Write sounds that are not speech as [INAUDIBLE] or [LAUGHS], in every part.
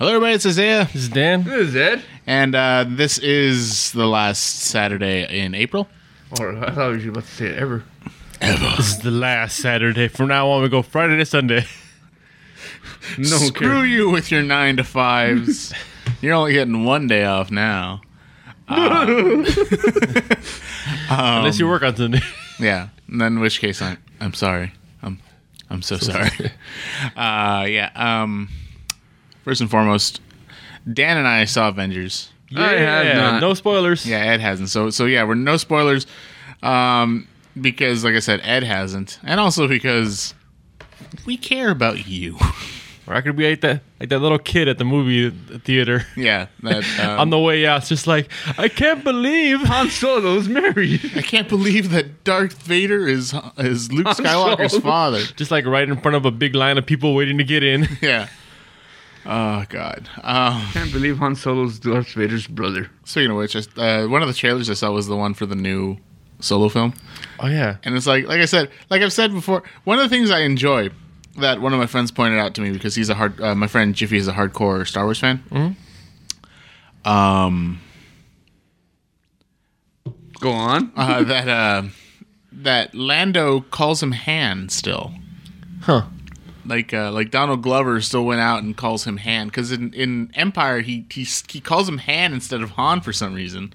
Hello, everybody. It's Isaiah, This is Dan. This is Ed. and uh, this is the last Saturday in April. Or I thought you were about to say it ever. Ever. This is the last Saturday. From now on, we go Friday to Sunday. [LAUGHS] No Screw care. you with your nine to fives. [LAUGHS] You're only getting one day off now. [LAUGHS] Unless you work on Sunday. Yeah. And then, in which case, I'm I'm sorry. I'm I'm so, sorry. uh, yeah. Um. First and foremost, Dan and I saw Avengers. I have not. No spoilers. Yeah, Ed hasn't. So so yeah, we're no spoilers. Um, because like I said, Ed hasn't, and also because we care about you. [LAUGHS] Or I could be like that, like that little kid at the movie theater. [LAUGHS] yeah. That. [LAUGHS] Um, On the way out, it's just like, I can't believe. Han Solo Solo's married. I can't believe that Darth Vader is is Luke Skywalker's Solo. father. Just like right in front of a big line of people waiting to get in. Yeah. Oh God. Um, Can't believe Han Solo's Darth Vader's brother. speaking of which, uh, one of the trailers I saw was the one for the new solo film, Oh, yeah. and it's like, like I said, like I've said before, one of the things I enjoy that one of my friends pointed out to me because he's a hard, uh, my friend Jiffy is a hardcore Star Wars fan. Um, Go on. [LAUGHS] uh, that uh, that Lando calls him Han still. Huh. Like uh, like Donald Glover still went out and calls him Han because in, in Empire he, he he calls him Han instead of Han for some reason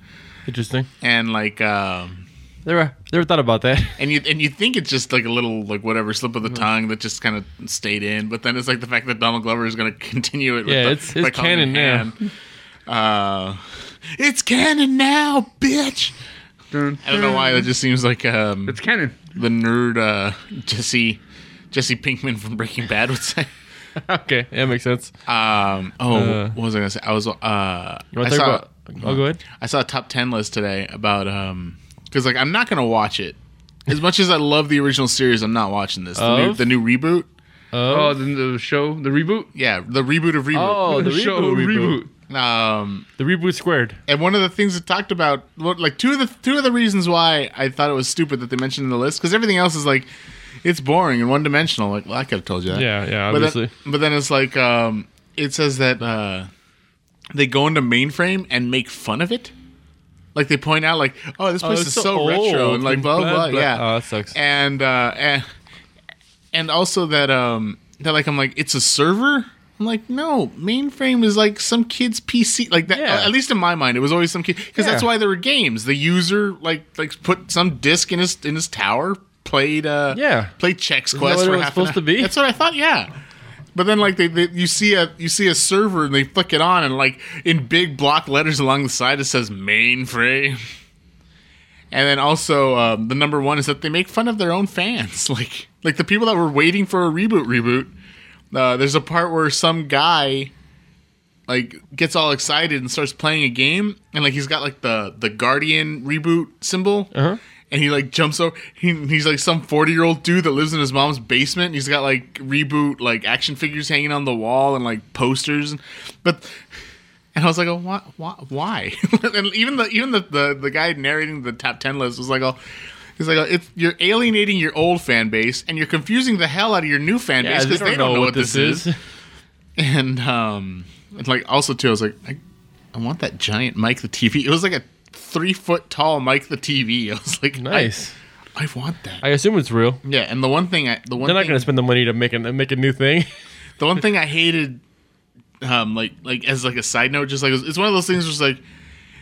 Interesting. and like um, Never, never thought about that. and you and you think it's just like a little like whatever slip of the tongue that just kind of stayed in but then it's like the fact that Donald Glover is going [LAUGHS] to continue it with Yeah, the, it's- it's by him canon Han. uh, it's canon now bitch Dun, I don't know why that just seems like um, It's canon. the nerd uh, [LAUGHS] Jesse Jesse Pinkman from Breaking Bad would say. [LAUGHS] okay, that makes sense. Um. Oh, Uh, what was I gonna say? I was. Uh. You want I to saw. talk about? Oh, go ahead. I saw a top ten list today about um. Because like I'm not gonna watch it. As much as I love the original series, I'm not watching this. The, new, the new reboot. Oh, Oh, the, the show, the reboot. Yeah, the reboot of reboot. oh [LAUGHS] the show reboot, reboot. Um. The reboot squared. And one of the things it talked about, like two of the two of the reasons why I thought it was stupid that they mentioned in the list, because everything else is like, it's boring and one dimensional. Like, well, I could have told you that. Yeah, yeah, But obviously. then, but then it's like, um, it says that uh, they go into mainframe and make fun of it. Like they point out, like, oh, this place it's is so so, retro and like blah blah. blah, blah. Yeah, Oh, that sucks. And uh, and and also that um that like I'm like it's a server. I'm like no, mainframe is like some kid's PC. Like that. Yeah. At least in my mind, it was always some kid because that's why there were games. The user like like put some disc in his in his tower, played uh Yeah. played Chex that Quest what for it was half supposed an to be? That's what I thought. Yeah. But then, like they, they, you see a you see a server and they flick it on and like in big block letters along the side it says mainframe. And then also um, the number one is that they make fun of their own fans, [LAUGHS] like like the people that were waiting for a reboot. Reboot. Uh, there's a part where some guy like gets all excited and starts playing a game, and like he's got like the the Guardian reboot symbol, Uh-huh. And he like jumps over. He, he's like some forty year old dude that lives in his mom's basement. And he's got like reboot like action figures hanging on the wall and like posters, but. And I was like, oh, why? Why? [LAUGHS] and even the even the, the the guy narrating the top ten list was like, oh, he's like, oh, it's you're alienating your old fan base and you're confusing the hell out of your new fan Yeah, base because they, don't know what this is. is. And um, and like also too, I was like, I, I want that giant Mike the TV. It was like a three foot tall Mike the TV. [LAUGHS] I was like, Nice. I, I want that. I assume it's real. yeah, and the one thing I the one They're not going to spend the money to make a make a new thing. [LAUGHS] the one thing I hated, um, like like as like a side note, just like it's one of those things. Just like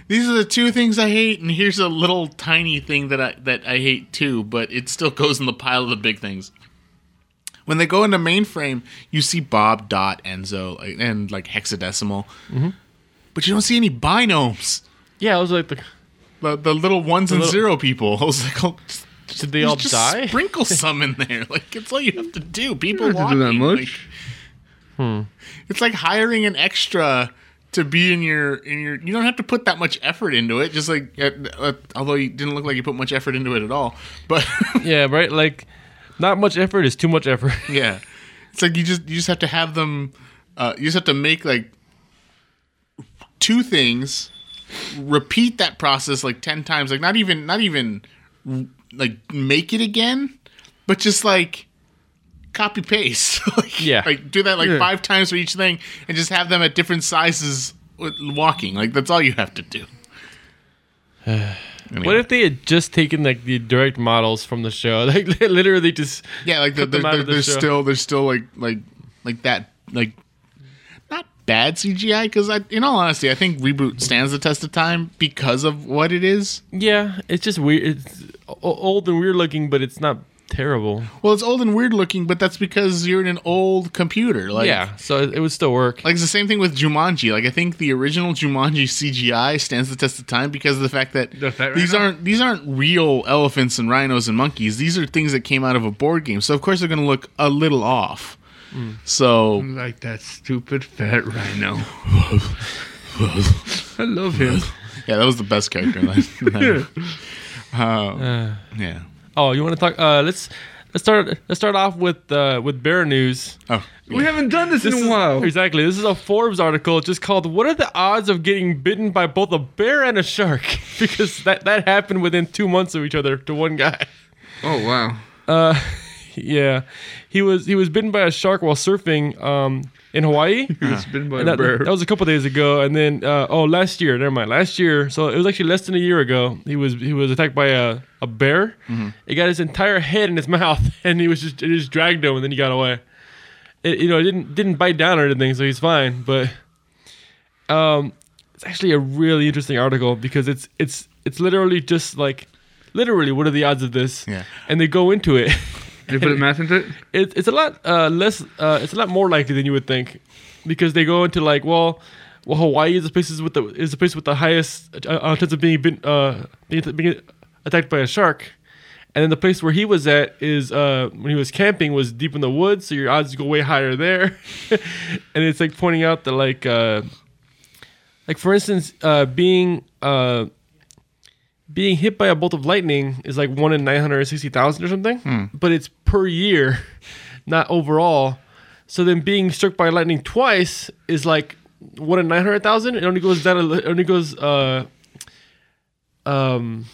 these are the two things I hate, and here's a little tiny thing that I that I hate too, but it still [LAUGHS] goes in the pile of the big things. When they go into mainframe, you see Bob, Dot, Enzo, and like hexadecimal, Mm-hmm. but you don't see any binomes. Yeah, I was like, the, The, the little ones and little- zero people. [LAUGHS] I was like, oh, did they all just die? [LAUGHS] Sprinkle some in there. Like it's all you have to do. People You don't have to do that much. like- it's like hiring an extra to be in your in your. You don't have to put that much effort into it. Just like, uh, uh, although you didn't look like you put much effort into it at all. But [LAUGHS] yeah, right. Like, not much effort is too much effort. yeah, it's like you just you just have to have them. Uh, you just have to make like two things. Repeat that process like ten times. Like not even not even like make it again, but just like copy paste. [LAUGHS] like, Yeah. like do that like Yeah. five times for each thing, and just have them at different sizes walking. Like that's all you have to do. [SIGHS] Anyway. What if they had just taken like the direct models from the show, [LAUGHS] like literally just Yeah, like the, cut them there- out there- of the there's show? still there's still like like like that like not bad CGI because I in all honesty I think reboot stands the test of time because of what it is. yeah, it's just weird. It's old and weird looking, but it's not terrible. Well, it's old and weird looking, but that's because you're in an old computer. Like yeah, so it, it would still work. Like it's the same thing with Jumanji. Like I think the original Jumanji CGI stands the test of time because of the fact that The fat these rhino? aren't these aren't real elephants and rhinos and monkeys. These are things that came out of a board game. So of course they're going to look a little off. So Like that stupid fat rhino. [LAUGHS] I love him. yeah, that was the best character. in that. [LAUGHS] Uh, yeah. oh, you want to talk? Uh, let's let's start let's start off with uh, with bear news. Oh, We haven't done this, This in a while. Exactly. This is a Forbes article just called "What are the odds of getting bitten by both a bear and a shark?" [LAUGHS] because that that happened within two months of each other to one guy. Oh wow. Uh, yeah, he was he was bitten by a shark while surfing um, in Hawaii. [LAUGHS] He was bitten by And a that, bear. that was a couple days ago, and then uh, oh, last year, never mind, last year. So it was actually less than a year ago. He was he was attacked by a, a bear. It got his entire head in his [LAUGHS] mouth, and he was just it just dragged him, and then he got away. It, you know, it didn't didn't bite down or anything, so he's fine. But um, it's actually a really interesting article because it's it's it's literally just like literally what are the odds of this? Yeah. and they go into it. [LAUGHS] They put math into it? [LAUGHS] it, it's a lot uh, less. Uh, it's a lot more likely than you would think, because they go into like, well, well, Hawaii is the places with the is the place with the highest uh, uh, chance of being been, uh, being attacked by a shark, and then the place where he was at is uh, when he was camping was deep in the woods, so your odds go way higher there, [LAUGHS] and it's like pointing out that like, uh, like for instance, uh, being uh, being hit by a bolt of lightning is like one in 960,000 or something, but it's per year, [LAUGHS] not overall. So then being struck by lightning twice is like one in 900,000. It only goes down, it only goes, uh, um,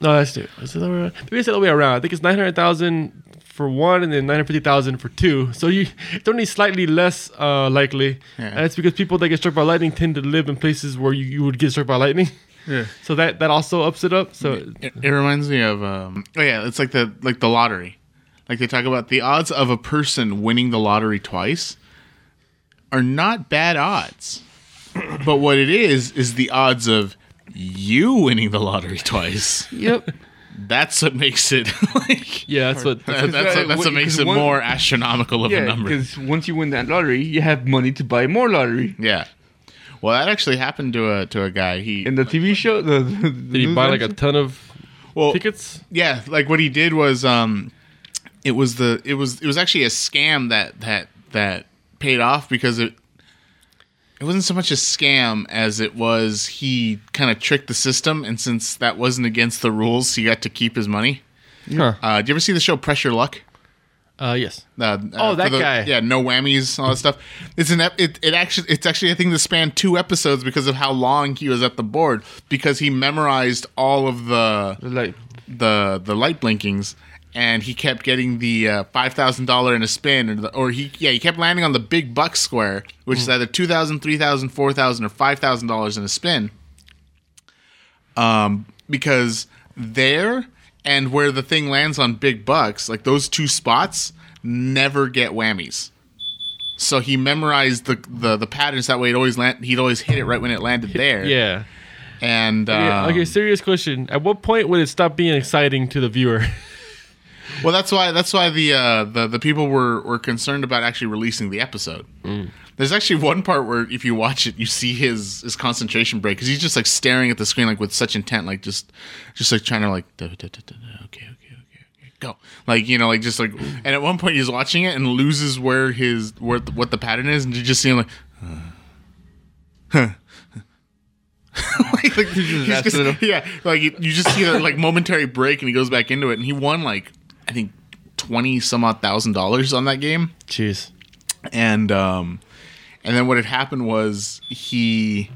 no, that's it. Is it the other way around? Maybe it's the other way around. I think it's 900,000 for one and then 950,000 for two. So you, it's only slightly less uh, likely. Yeah. And it's because people that get struck by lightning tend to live in places where you, you would get struck by lightning. [LAUGHS] Yeah. So that that also ups it up. So It, it reminds me of um, oh yeah, it's like the like the lottery. Like they talk about the odds of a person winning the lottery twice are not bad odds. But what it is is the odds of you winning the lottery twice. yep. That's what makes it [LAUGHS] like Yeah, that's what. that- that's, what, that's what makes it one- more astronomical of a number. because once you win that lottery, you have money to buy more lottery. Yeah. Well, that actually happened to a to a guy. He In the TV show, the, the Did he buy like a ton of well, tickets? Yeah, like what he did was um it was the it was it was actually a scam that that that paid off because it it wasn't so much a scam as it was he kind of tricked the system and since that wasn't against the rules, he got to keep his money. Huh. Uh, do you ever see the show Press Your Luck? Uh, yes. Uh, uh, Oh, that the- guy. Yeah, no whammies, all that stuff. It's an ep- it, it actually it's actually I think the span two episodes because of how long he was at the board because he memorized all of the like the the light blinkings and he kept getting the uh, five thousand dollar in a spin or, the, or he yeah he kept landing on the big buck square which is either two thousand three thousand four thousand or five thousand dollars in a spin um because there and where the thing lands on big bucks like those two spots never get whammies so he memorized the, the the patterns that way it always land he'd always hit it right when it landed [LAUGHS] there Yeah. and Okay, um, okay, serious question. At what point would it stop being exciting to the viewer? [LAUGHS] Well, that's why that's why the uh, the the people were were concerned about actually releasing the episode. There's actually one part where if you watch it, you see his his concentration break because he's just like staring at the screen like with such intent, like just just like trying to like okay okay go like you know like just like and at one point he's watching it and loses where his where what the pattern is and you just see him like. Uh, [LAUGHS] like, like, just- yeah, like you, you just see that like momentary break, and he goes back into it, and he won like I think twenty some odd thousand dollars on that game, Jeez. and um, and then what had happened was he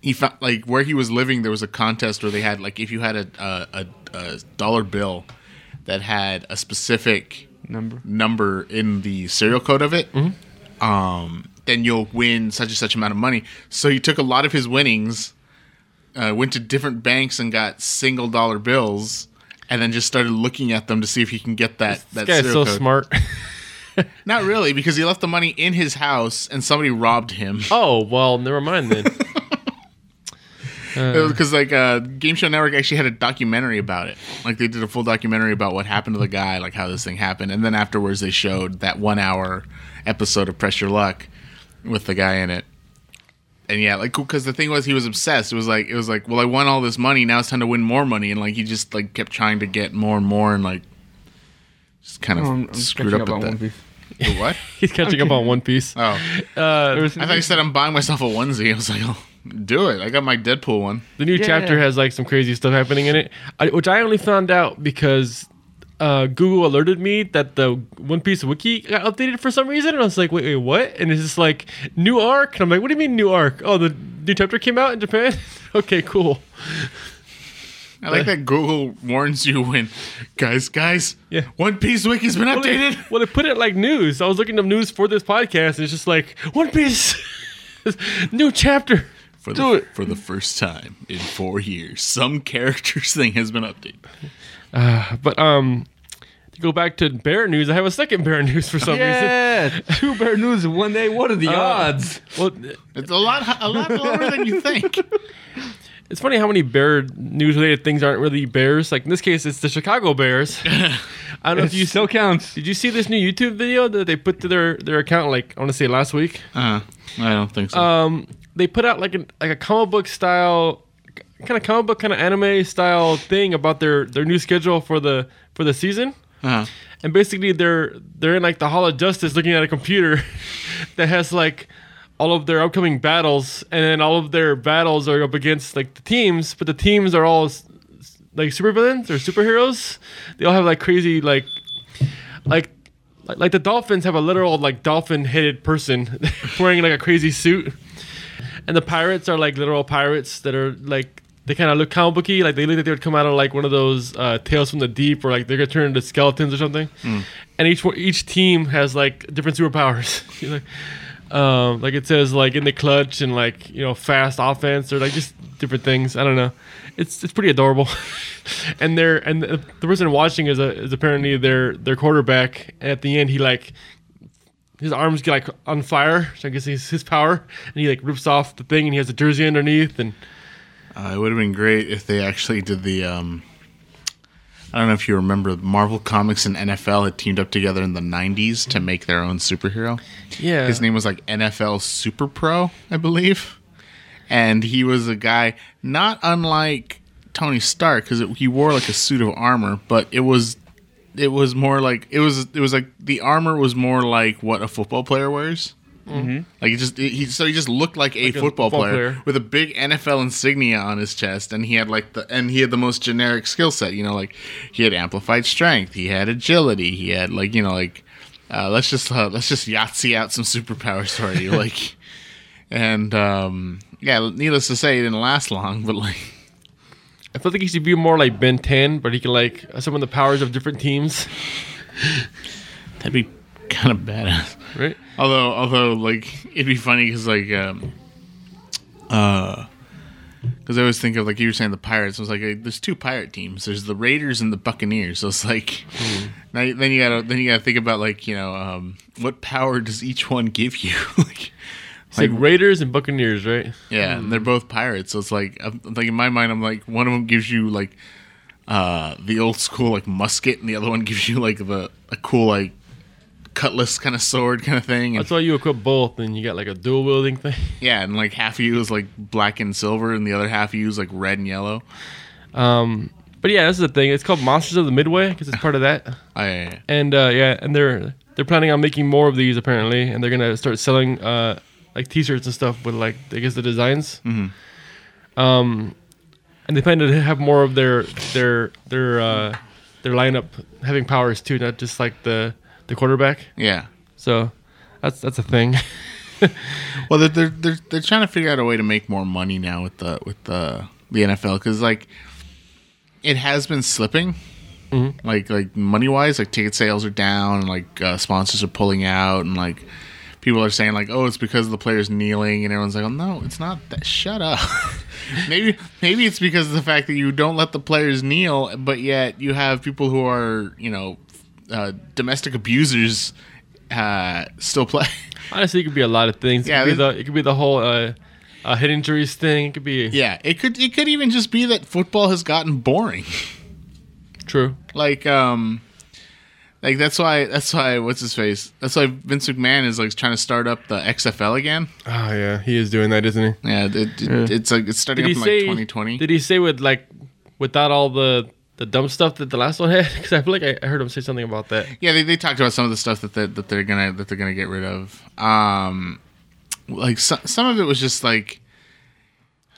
he found like where he was living, there was a contest where they had like if you had a a, a, a dollar bill that had a specific Number. number in the serial code of it, Mm-hmm. um, then you'll win such and such amount of money. So he took a lot of his winnings, uh, went to different banks and got single dollar bills, and then just started looking at them to see if he can get that that This guy's so code. smart. [LAUGHS] Not really, because he left the money in his house and somebody robbed him. oh well, never mind then. [LAUGHS] Because like uh, Game Show Network actually had a documentary about it. Like they did a full documentary about what happened to the guy, like how this thing happened, and then afterwards they showed that one hour episode of Press Your Luck with the guy in it. And yeah, like because the thing was he was obsessed. It was like it was like, well, I won all this money. Now it's time to win more money, and like he just like kept trying to get more and more, and like just kind of Oh, I'm, I'm screwed up, [LAUGHS] up on with One that. What? He's catching up on One Piece. Oh, Uh, I thought you said I'm buying myself a onesie. I was like, oh, do it. I got my Deadpool one. The new Yeah. chapter has like some crazy stuff happening in it, I, which I only found out because uh, Google alerted me that the One Piece wiki got updated for some reason, and I was like, "Wait, wait, what?" And it's just like new arc, and I'm like, "What do you mean new arc? Oh, the new chapter came out in Japan. [LAUGHS] okay, cool. I like that Google warns you when, guys, guys, Yeah. One Piece Wiki's been Well, they, updated. well, they put it like news. I was looking up news for this podcast, and it's just like One Piece [LAUGHS] new chapter. For Do the, it. for the first time in four years, some character's [LAUGHS] thing has been updated. But um, to go back to bear news, I have a second bear news for some reason. Yeah, [LAUGHS] two bear news in one day. What are the Uh, odds? Well, It's a lot, a lot lower than you think. [LAUGHS] It's funny how many bear news related things aren't really bears. Like in this case, it's the Chicago Bears. I don't know if you still counts. did you see this new YouTube video that they put to their their account. Like I want to say last week. Uh, I don't think so. Um, they put out like a like a comic book style, kind of comic book kind of anime style thing about their their new schedule for the for the season. uh, And basically, they're they're in like the Hall of Justice, looking at a computer [LAUGHS] that has like all of their upcoming battles, and then all of their battles are up against like the teams, but the teams are all like supervillains or superheroes. They all have like crazy like like. Like, like the dolphins have a literal like dolphin headed person [LAUGHS] wearing like a crazy suit, and the pirates are like literal pirates that are like they kind of look comic booky. Like they look like they would come out of like one of those uh, tales from the deep, or like they're gonna turn into skeletons or something. And each each team has like different superpowers. [LAUGHS] Know, um, like it says like in the clutch and like you know fast offense or like just different things. I don't know. It's it's pretty adorable. [LAUGHS] and they're and the, the person watching is a, is apparently their their quarterback. And at the end, he like his arms get like on fire. So I guess he's his power, and he like rips off the thing, and he has a jersey underneath, and uh, it would have been great if they actually did the. Um, I don't know if you remember, Marvel Comics and NFL had teamed up together in the '90s to make their own superhero. yeah, His name was like NFL Super Pro, I believe. And he was a guy not unlike Tony Stark because he wore like a suit of armor, but it was it was more like it was it was like the armor was more like what a football player wears. Mm-hmm. Like he just he so he just looked like a a football, football player, player. with a big NFL insignia on his chest, and he had like the and he had the most generic skill set. You know, like he had amplified strength, he had agility, he had like you know like uh, let's just uh, let's just Yahtzee out some superpowers for you, [LAUGHS] like and um, yeah, needless to say, it didn't last long, but like I feel like he should be more like Ben 10, but he can like some of the powers of different teams, [LAUGHS] that'd be kind of badass. right? Although, although, like, it'd be funny because, like, um, uh, because I always think of like you were saying the pirates. I was like, there's two pirate teams. There's the Raiders and the Buccaneers. So it's like, [LAUGHS] now then you gotta then you gotta think about like you know um, what power does each one give you? [LAUGHS] like, It's like Raiders and Buccaneers, right? yeah, and they're both pirates. So it's like, I'm, like in my mind, I'm like, one of them gives you like uh, the old school like musket, and the other one [LAUGHS] gives you like the a cool like cutlass kind of sword kind of thing. And That's why you equip both, and you got like a dual wielding thing. [LAUGHS] Yeah, and like half of you is like black and silver, and the other half of you is like red and yellow. Um, but yeah, this is the thing. It's called Monsters of the Midway because it's part of that. [LAUGHS] I And uh, yeah, and they're they're planning on making more of these apparently, and they're gonna start selling uh, like T-shirts and stuff with like I guess the designs. Um, and they plan to have more of their their their uh, their lineup having powers too, not just like the the quarterback. yeah. So that's that's a thing. [LAUGHS] Well, they're, they're they're they're trying to figure out a way to make more money now with the with the the NFL because like it has been slipping like like money wise. Like ticket sales are down, and like uh, sponsors are pulling out, and like people are saying like, oh, it's because the players kneeling, and everyone's like, oh no, it's not that. Shut up. [LAUGHS] maybe maybe it's because of the fact that you don't let the players kneel, but yet you have people who are you know uh, domestic abusers uh, still play. [LAUGHS] Honestly, it could be a lot of things. Yeah, it, could be the, it could be the whole uh, uh, head injuries thing. It could be yeah, it could it could even just be that football has gotten boring. true. like um like that's why that's why what's his face that's why vince mcmahon is like trying to start up the xfl again Oh yeah, he is doing that, isn't he? yeah, it, it, it's like it's starting Did up he in like 2020 Did he say with like without all the the dumb stuff that the last one [LAUGHS] had? Because I feel like I, I heard him say something about that. yeah they, they talked about some of the stuff that they're, that they're gonna that they're gonna get rid of um like some, some of it was just like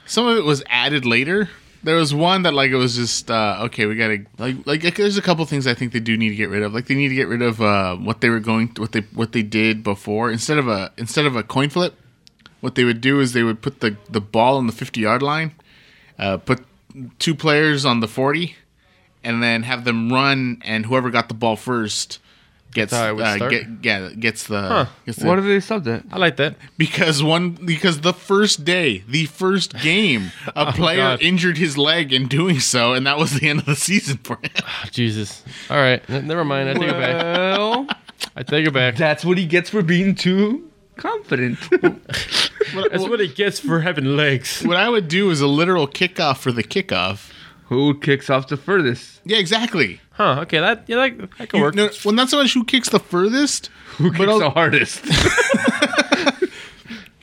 some of it was added later there was one that like it was just uh okay we gotta like like there's a couple things i think they do need to get rid of. Like they need to get rid of uh what they were going what they what they did before. Instead of a instead of a coin flip what they would do is they would put the the ball on the 50 yard line uh put two players on the 40 and then have them run and whoever got the ball first gets That's would uh, start? get, yeah gets the, Huh. gets the Why did they stop that? I like that. because one because the first day, the first game, [LAUGHS] a player God. injured his leg in doing so, and that was the end of the season for him. Oh, Jesus. All right, n- never mind. I take it back. Well, I take it back. that's what he gets for being too confident. [LAUGHS] That's what it gets for having legs. What I would do is a literal kickoff for the kickoff. Who kicks off the furthest? Yeah, exactly. Huh? Okay, that yeah, that, that could You- work. no, well, not so much who kicks the furthest, Who kicks I'll- the hardest? [LAUGHS]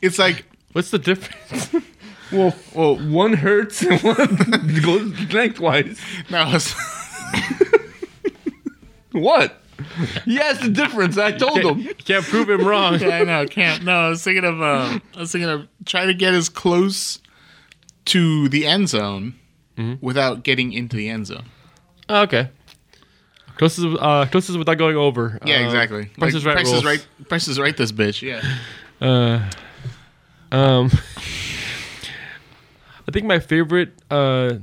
it's like, What's the difference? [LAUGHS] well, well, one hurts and [LAUGHS] one goes lengthwise. no, it's, What? He has the difference. I told him. You can't prove him wrong. yeah, I know, can't. No, I was thinking of, uh, I was thinking of try to get as close to the end zone without getting into the end zone. Oh, okay. Closest, uh, closest without going over. Yeah, Uh, exactly. Price is right. Price is right. Price is right. This bitch. Yeah. Uh, um, [LAUGHS] I think my favorite uh,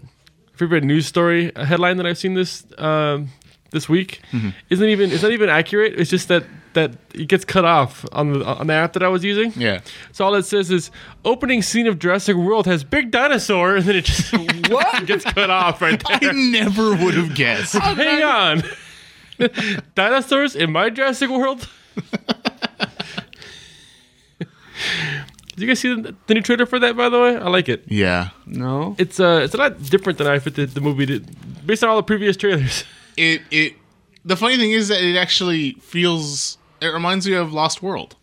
favorite news story headline that I've seen this um, this week Mm-hmm. isn't even it's not even accurate. It's just that that it gets cut off on the on the app that I was using. Yeah. So all it says is opening scene of Jurassic World has big dinosaur, and then it just [LAUGHS] What? [LAUGHS] gets cut off right there. I never would have guessed. [LAUGHS] Hang on, dinosaurs in my Jurassic World. Did you guys see the, the new trailer for that? By the way, I like it. Yeah. No. It's uh, it's a lot different than I fit the, the movie did, based on all the previous trailers. It it. The funny thing is that it actually feels. It reminds me of Lost World.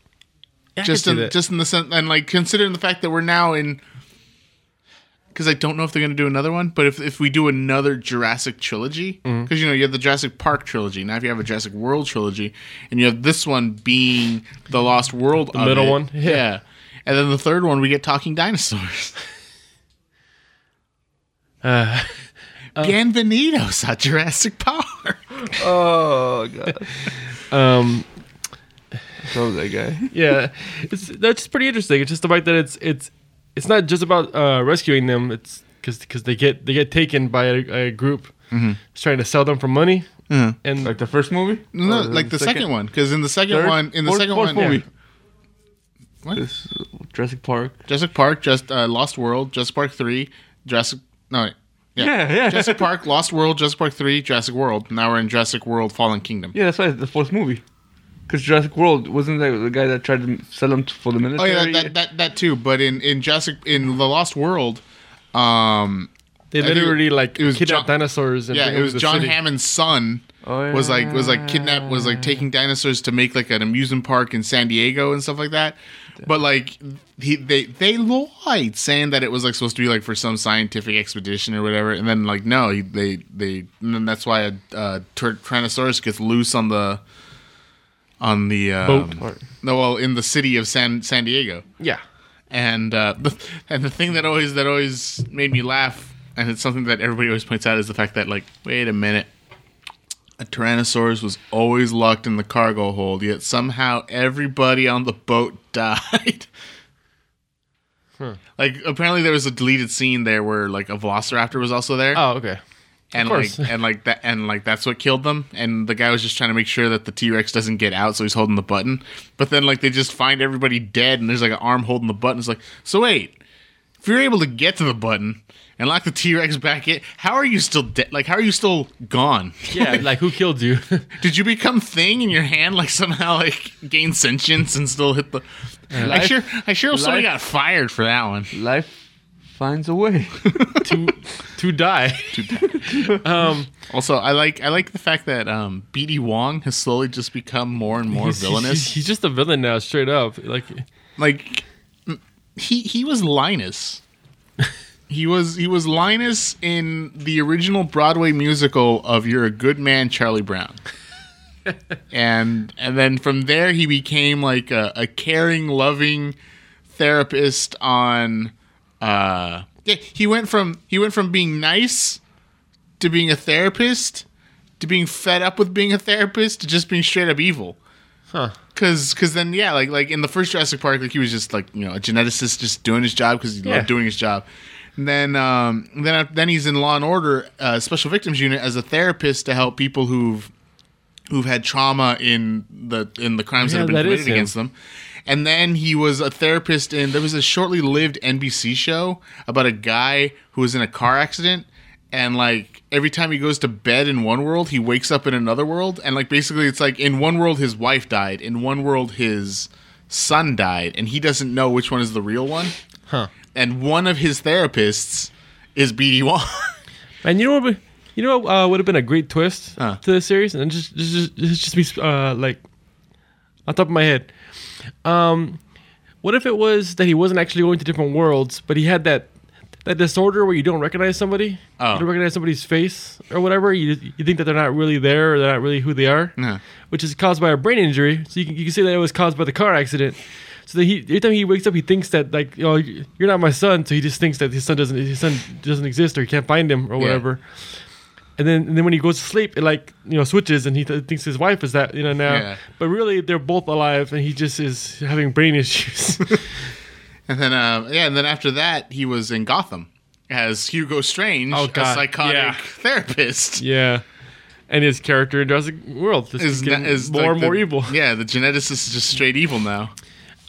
just in just in the sense and like considering the fact that we're now in. Because I don't know if they're going to do another one, but if if we do another Jurassic trilogy, because you know you have the Jurassic Park trilogy, now if you have a Jurassic World trilogy, and you have this one being the Lost World, the middle one? [LAUGHS] yeah. Yeah. and then the third one we get talking dinosaurs. [LAUGHS] [LAUGHS] uh, Bienvenidos a Jurassic Park. Oh god. um, So that guy. [LAUGHS] yeah, it's that's just pretty interesting. It's just the fact that it's it's it's not just about uh, rescuing them. It's because because they get they get taken by a, a group just trying to sell them for money, and Like the first movie? No, like the second, one, because in the second Third? one, in the Fourth- second fourth one, movie. What? This, Jurassic Park. Jurassic Park, just uh, Lost World, Jurassic Park three, Jurassic no, wait. yeah, Yeah, yeah. [LAUGHS] Jurassic Park, Lost World, Jurassic Park three, Jurassic World. Now we're in Jurassic World: Fallen Kingdom. Yeah, that's why it's the fourth movie. Because Jurassic World wasn't that the guy that tried to sell them for the military? Oh yeah, that, that, that that too. But in in Jurassic in the Lost World, um, they think literally like it was kidnap John- dinosaurs. And yeah, it was the John city. Hammond's son. Oh, Was like was like kidnapped was like taking dinosaurs to make like an amusement park in San Diego and stuff like that. But like he they they lied saying that it was like supposed to be like for some scientific expedition or whatever, and then like no, he, they they and then that's why a uh, Tyr- Tyrannosaurus gets loose on the on the um, Boat. Or- no well in the city of San San Diego. Yeah, And uh, the, and the thing that always that always made me laugh, and it's something that everybody always points out, is the fact that like, wait a minute, a Tyrannosaurus was always locked in the cargo hold, yet somehow everybody on the boat [LAUGHS] died. Like apparently there was a deleted scene there where like a Velociraptor was also there, Oh, okay. And like and like that and like that's what killed them. And the guy was just trying to make sure that the T Rex doesn't get out, so he's holding the button. But then like they just find everybody dead, and there's like an arm holding the button. It's like so wait, if you're able to get to the button and lock the T Rex back in, how are you still dead? Like how are you still gone? Yeah, [LAUGHS] like who killed you? [LAUGHS] Did you become thing in your hand? Like somehow like gain sentience and still hit the? I sure I sure hope somebody life- got fired for that one. Life finds a way. [LAUGHS] to to die. [LAUGHS] um, Also, I like I like the fact that um, BD Wong has slowly just become more and more he's, villainous. He's, he's just a villain now, straight up. Like, like he he was Linus. he was he was Linus in the original Broadway musical of "You're a Good Man, Charlie Brown." [LAUGHS] and and then from there he became like a, a caring, loving therapist on. Uh, yeah, he went from he went from being nice to being a therapist to being fed up with being a therapist to just being straight up evil. huh? Cause, cause then yeah, like like in the first Jurassic Park, like he was just like you know a geneticist just doing his job because he Yeah. loved doing his job. And then um, then then he's in Law and Order uh, Special Victims Unit as a therapist to help people who've who've had trauma in the in the crimes Yeah, that have been committed against them. And then he was a therapist in there was a shortly lived NBC show about a guy who was in a car accident and like every time he goes to bed in one world, he wakes up in another world and like basically it's like in one world his wife died, in one world his son died and he doesn't know which one is the real one. Huh? And one of his therapists is BD Wong. [LAUGHS] And you know what? would- You know uh, would have been a great twist to the series, and just just just, just be uh, like on top of my head. Um, what if it was that he wasn't actually going to different worlds, but he had that that disorder where you don't recognize somebody, Oh. you don't recognize somebody's face or whatever. You you think that they're not really there or they're not really who they are, Yeah. which is caused by a brain injury. So you can, you can say that it was caused by the car accident. So that he every time he wakes up, he thinks that like, oh, you're not my son. So he just thinks that his son doesn't his son doesn't exist or he can't find him or whatever. And then and then when he goes to sleep, it like you know switches and he th- thinks his wife is that you know now. Yeah. But really, they're both alive, and he just is having brain [LAUGHS] issues. [LAUGHS] And then, uh, yeah, and then after that, he was in Gotham as Hugo Strange, Oh, a psychotic yeah. therapist. yeah. And his character in Jurassic World just Is, getting is more like and more the- evil. Yeah, the geneticist is just straight evil now.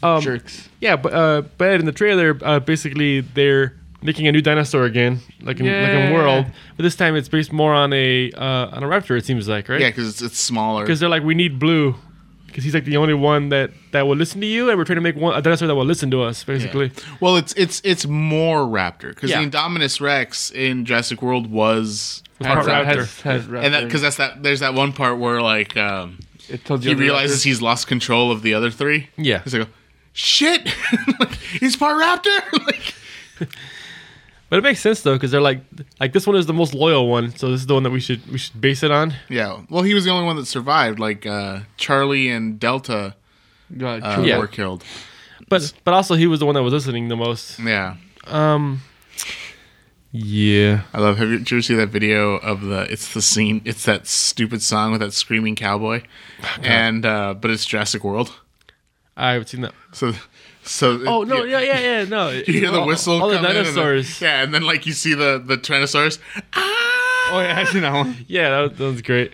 Um, Jerks. Yeah, but uh, but in the trailer, uh, basically they're making a new dinosaur again, like in like in World, but this time it's based more on a uh, on a raptor. It seems like, right? Yeah, because it's, it's smaller. Because they're like, we need Blue, because he's like the only one that that will listen to you, and we're trying to make one a dinosaur that will listen to us, basically. Well, it's it's it's more raptor because Yeah. the Indominus Rex in Jurassic World was It's part part raptor, raptor. Has, has and that because that's that there's that one part where like um, it tells you he realizes raptors- he's lost control of the other three. Yeah. he's like, shit, like, [LAUGHS] he's part raptor. [LAUGHS] like, But it makes sense though, because they're like, like this one is the most loyal one, so this is the one that we should we should base it on. yeah, well, he was the only one that survived. Like uh, Charlie and Delta God, uh. Yeah. were killed. But but also he was the one that was listening the most. Yeah. Um. Yeah. I love. Have you, did you ever see that video of the? It's the scene. It's that stupid song with that screaming cowboy, and uh, but it's Jurassic World. I haven't seen that. So, so. Oh no! Yeah, yeah, yeah. No. [LAUGHS] You hear the All- whistle. All, the in and then- dinosaurs. yeah, and then like you see the the Tyrannosaurus. Ah! Oh yeah, I seen that one. [LAUGHS] Yeah, that, was- that was great.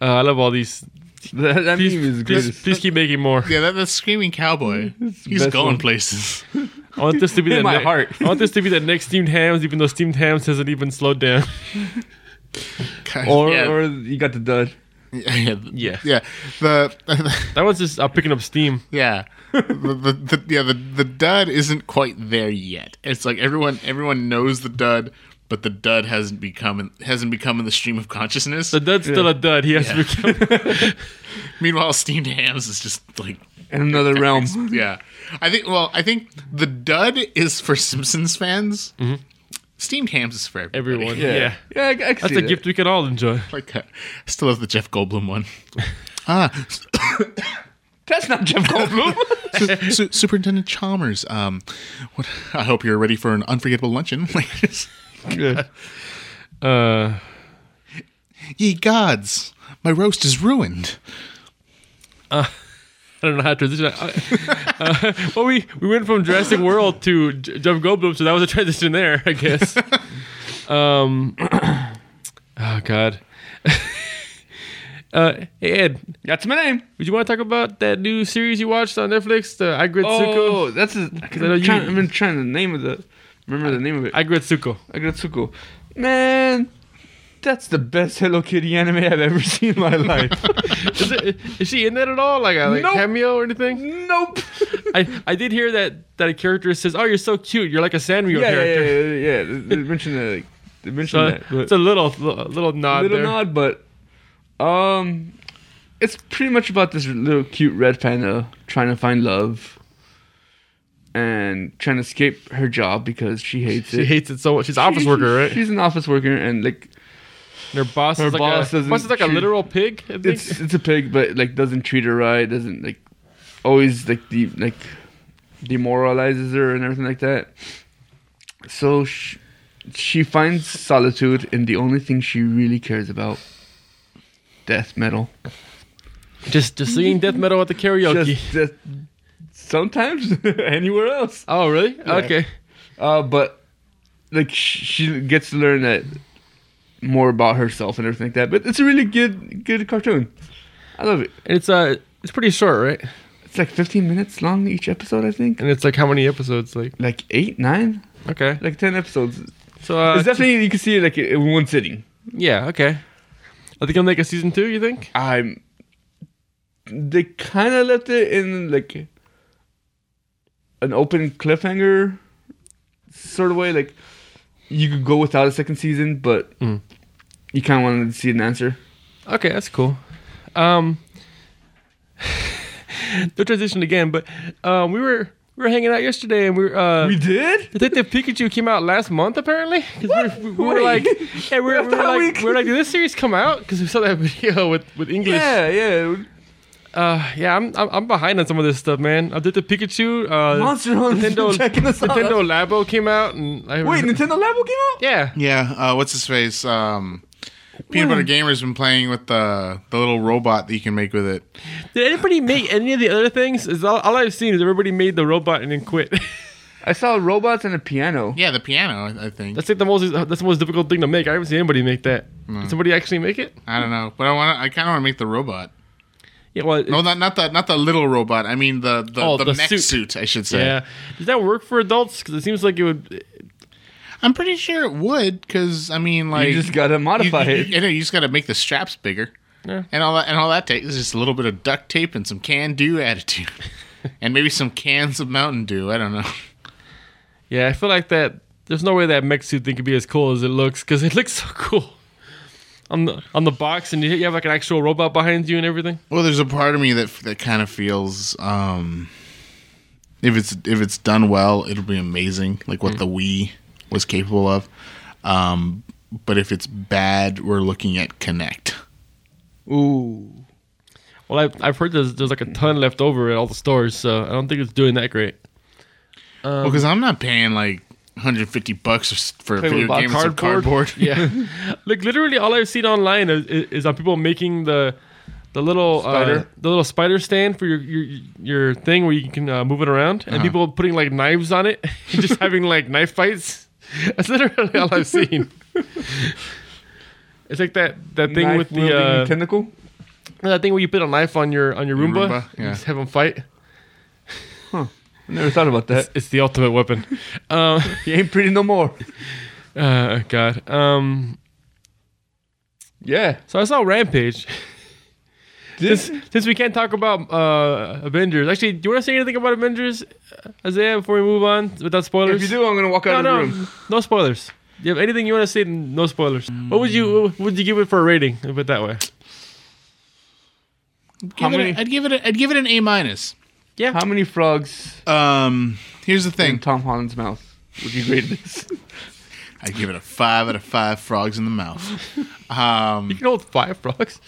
Uh, I love all these. [LAUGHS] That, that Please, meme is please, great. please keep making more. Yeah, that, that screaming cowboy. He's going one. places. I want this to be In the my ne- heart. I want this to be the next steamed hams, even though steamed hams hasn't even slowed down. Or yeah, or you got the dud. yeah, Yeah. yeah. The That one's just uh, picking up steam. yeah. [LAUGHS] the, the, the yeah the the dud isn't quite there yet. It's like everyone everyone knows the dud, but the dud hasn't become hasn't become in the stream of consciousness. The dud's still a dud. He has Yeah. to become. [LAUGHS] Meanwhile, steamed hams is just like In another realm. yeah. I think well, I think the dud is for Simpsons fans. Steamed hams is for everybody. Everyone. Yeah. Yeah. Yeah, I, I can That's see a that. gift we can all enjoy. Like uh, I still have the Jeff Goldblum one. [LAUGHS] ah, That's not Jeff Goldblum. [LAUGHS] Su- Su- Superintendent Chalmers. Um, what? I hope you're ready for an unforgettable luncheon. Like, just- yeah. Uh, Ye gods, my roast is ruined. I don't know how to transition. Uh, uh, [LAUGHS] well, we, we went from Jurassic World to J- Jeff Goldblum, so that was a transition there, I guess. [LAUGHS] um, [CLEARS THROAT] Oh God. Uh, hey Ed, That's my name. would you want to talk about that new series you watched on Netflix, the Aggretsuko? Oh, that's a. I know I'm you- trying, I've been trying to name of the. Remember the name of it? Aggretsuko. Aggretsuko. Man, that's the best Hello Kitty anime I've ever [LAUGHS] seen in my life. [LAUGHS] Is, it, is she in that at all? Like a like Nope. cameo or anything? nope. [LAUGHS] I, I did hear that that a character says, "Oh, you're so cute. You're like a Sanrio yeah, yeah, character." yeah, yeah, yeah. They they mentioned that. Like, they mentioned So that. but- it's a little little nod little there. nod, but um, it's pretty much about this little cute red panda trying to find love and trying to escape her job because she hates She it. She hates it so much. She's an office worker, right? She's an office worker, and like her boss her is like boss a doesn't boss is like a treat- literal pig. It's it's a pig, but like doesn't treat her right. Doesn't like always like de- like demoralizes her and everything like that. So she, she finds solitude in the only thing she really cares about: death metal. just just singing death metal at the karaoke. Just, just sometimes [LAUGHS] anywhere else. oh, really? Okay. Uh, but like she gets to learn that more about herself and everything like that. But it's a really good good cartoon. I love it. It's uh it's pretty short, right? It's like 15 minutes long each episode, I think. And it's like how many episodes? Like Like eight, nine, okay. like 10 episodes. So uh, it's definitely you can see it like in one sitting. yeah, okay. I think I'll make a season two. You think? I'm. They kind of left it in like an open cliffhanger sort of way. Like you could go without a second season, but Mm. you kind of wanted to see an answer. Okay, that's cool. Um, [SIGHS] no transition again, but um, we were we were hanging out yesterday, and we were uh, we did. Detective Pikachu came out last month, apparently. 'Cause we were, we, we were like, yeah, we [LAUGHS] were, we were like, week? we were like, did this series come out? Because we saw that [LAUGHS] video with with English. Yeah, yeah. Uh, yeah, I'm, I'm I'm behind on some of this stuff, man. I did the Pikachu. Uh, Monster Hunter. Nintendo [LAUGHS] checking us out. Nintendo Labo came out, and I Wait, Nintendo Labo came out. yeah, Yeah, uh, what's his face? Um, Peanut Butter Gamer's been playing with the the little robot that you can make with it. Did anybody make any of the other things? Is all, all I've seen is everybody made the robot and then quit. [LAUGHS] I saw robots and a piano. Yeah, the piano. I- I think. that's like the most that's the most difficult thing to make. I haven't seen anybody make that. Did somebody actually make it? I don't know, but I want. I kind of want to make the robot. Yeah, well, No, not not the not the little robot. I mean the the, Oh, the, the mech suit. suit. I should say. yeah. Does that work for adults? Because it seems like it would. I'm pretty sure it would, because I mean, like you just gotta modify you, it. you know, you just got to make the straps bigger, Yeah. and all that and all that takes is just a little bit of duct tape and some can do attitude, [LAUGHS] and maybe some cans of Mountain Dew. I don't know. Yeah, I feel like that. There's no way that mech suit thing could be as cool as it looks because it [LAUGHS] looks so cool on the on the box, and you, you have like an actual robot behind you and everything. Well, there's a part of me that that kind of feels um, if it's if it's done well, it'll be amazing, like what the Wii was capable of. Um, but if it's bad, we're looking at Kinect. Ooh. Well, I've, I've heard there's, there's like a ton left over at all the stores, so I don't think it's doing that great. well, because I'm not paying like 150 bucks for a video game cardboard? cardboard. [LAUGHS] Yeah, [LAUGHS] like literally all I've seen online is, is on people making the the little uh, Spider? the little spider stand for your your, your thing where you can uh, move it around, and Uh-huh. people putting like knives on it, and [LAUGHS] just having like knife fights. [LAUGHS] That's literally all I've seen. It's like that that thing with the uh, tentacle. that thing where you put a knife on your on your Roomba, Roomba, and yeah. just have them fight. I never thought about that. It's the ultimate weapon. [LAUGHS] um, He ain't pretty no more. [LAUGHS] uh, God. Um, Yeah. so I saw Rampage. This, since, since we can't talk about uh, Avengers, actually, do you want to say anything about Avengers, uh, Isaiah, before we move on without spoilers? if you do, I'm gonna walk out no, of the no, room. no spoilers. Do you have anything you want to say? No spoilers. What would you what would you give it for a rating? Put it that way. How Give it a- many- I'd give it. A, I'd give it an A minus. Yeah. How many frogs Um, here's the in thing. Tom Holland's mouth would you grade this? [LAUGHS] I'd give it a five out of five frogs in the mouth. Um, you can hold five frogs.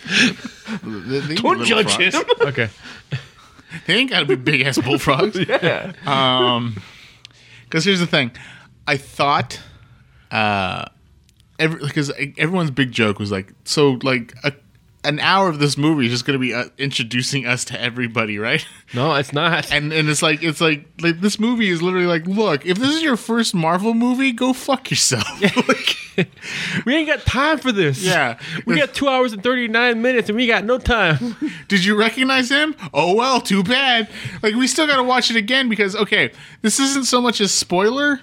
they, they Don't judge frogs. him. [LAUGHS] Okay. They ain't got to be big ass bullfrogs. [LAUGHS] yeah. Um, because here's the thing, I thought, uh, every because everyone's big joke was like, so like a an hour of this movie is just going to be uh, introducing us to everybody, right? No, it's not. And and it's like it's like like this movie is literally like, look, if this is your first Marvel movie, go fuck yourself. Like, [LAUGHS] we ain't got time for this. Yeah. We got two hours and 39 minutes and we got no time. [LAUGHS] did you recognize him? Oh well, too bad. Like we still got to watch it again because okay, this isn't so much a spoiler.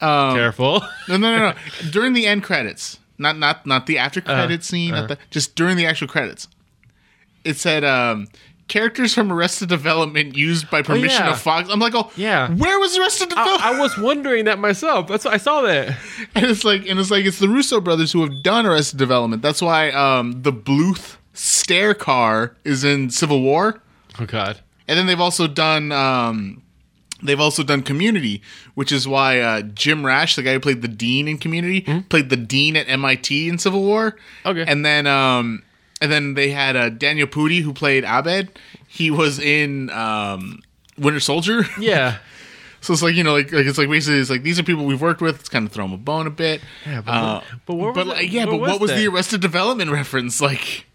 Um, Careful. No, no, no, no. [LAUGHS] During the end credits, not not not the after credit scene, not the, just during the actual credits, it said um, characters from Arrested Development used by permission yeah. of Fox. I'm like, oh, Yeah. Where was Arrested Development? I, I was wondering that myself. That's why I saw that. [LAUGHS] and it's like, and it's like, it's the Russo brothers who have done Arrested Development. That's why um, the Bluth stair car is in Civil War. Oh God. And then they've also done um, they've also done Community, which is why uh, Jim Rash, the guy who played the dean in Community, played the dean at MIT in Civil War. Okay. And then um, and then they had uh, Daniel Pudi who played Abed. He was in um, Winter Soldier. [LAUGHS] Yeah. so it's like you know, like, like it's like basically it's like these are people we've worked with. It's kind of throw them a bone a bit. Yeah, but Uh, what- but was but like, yeah, where but what was the? Arrested Development reference? Like,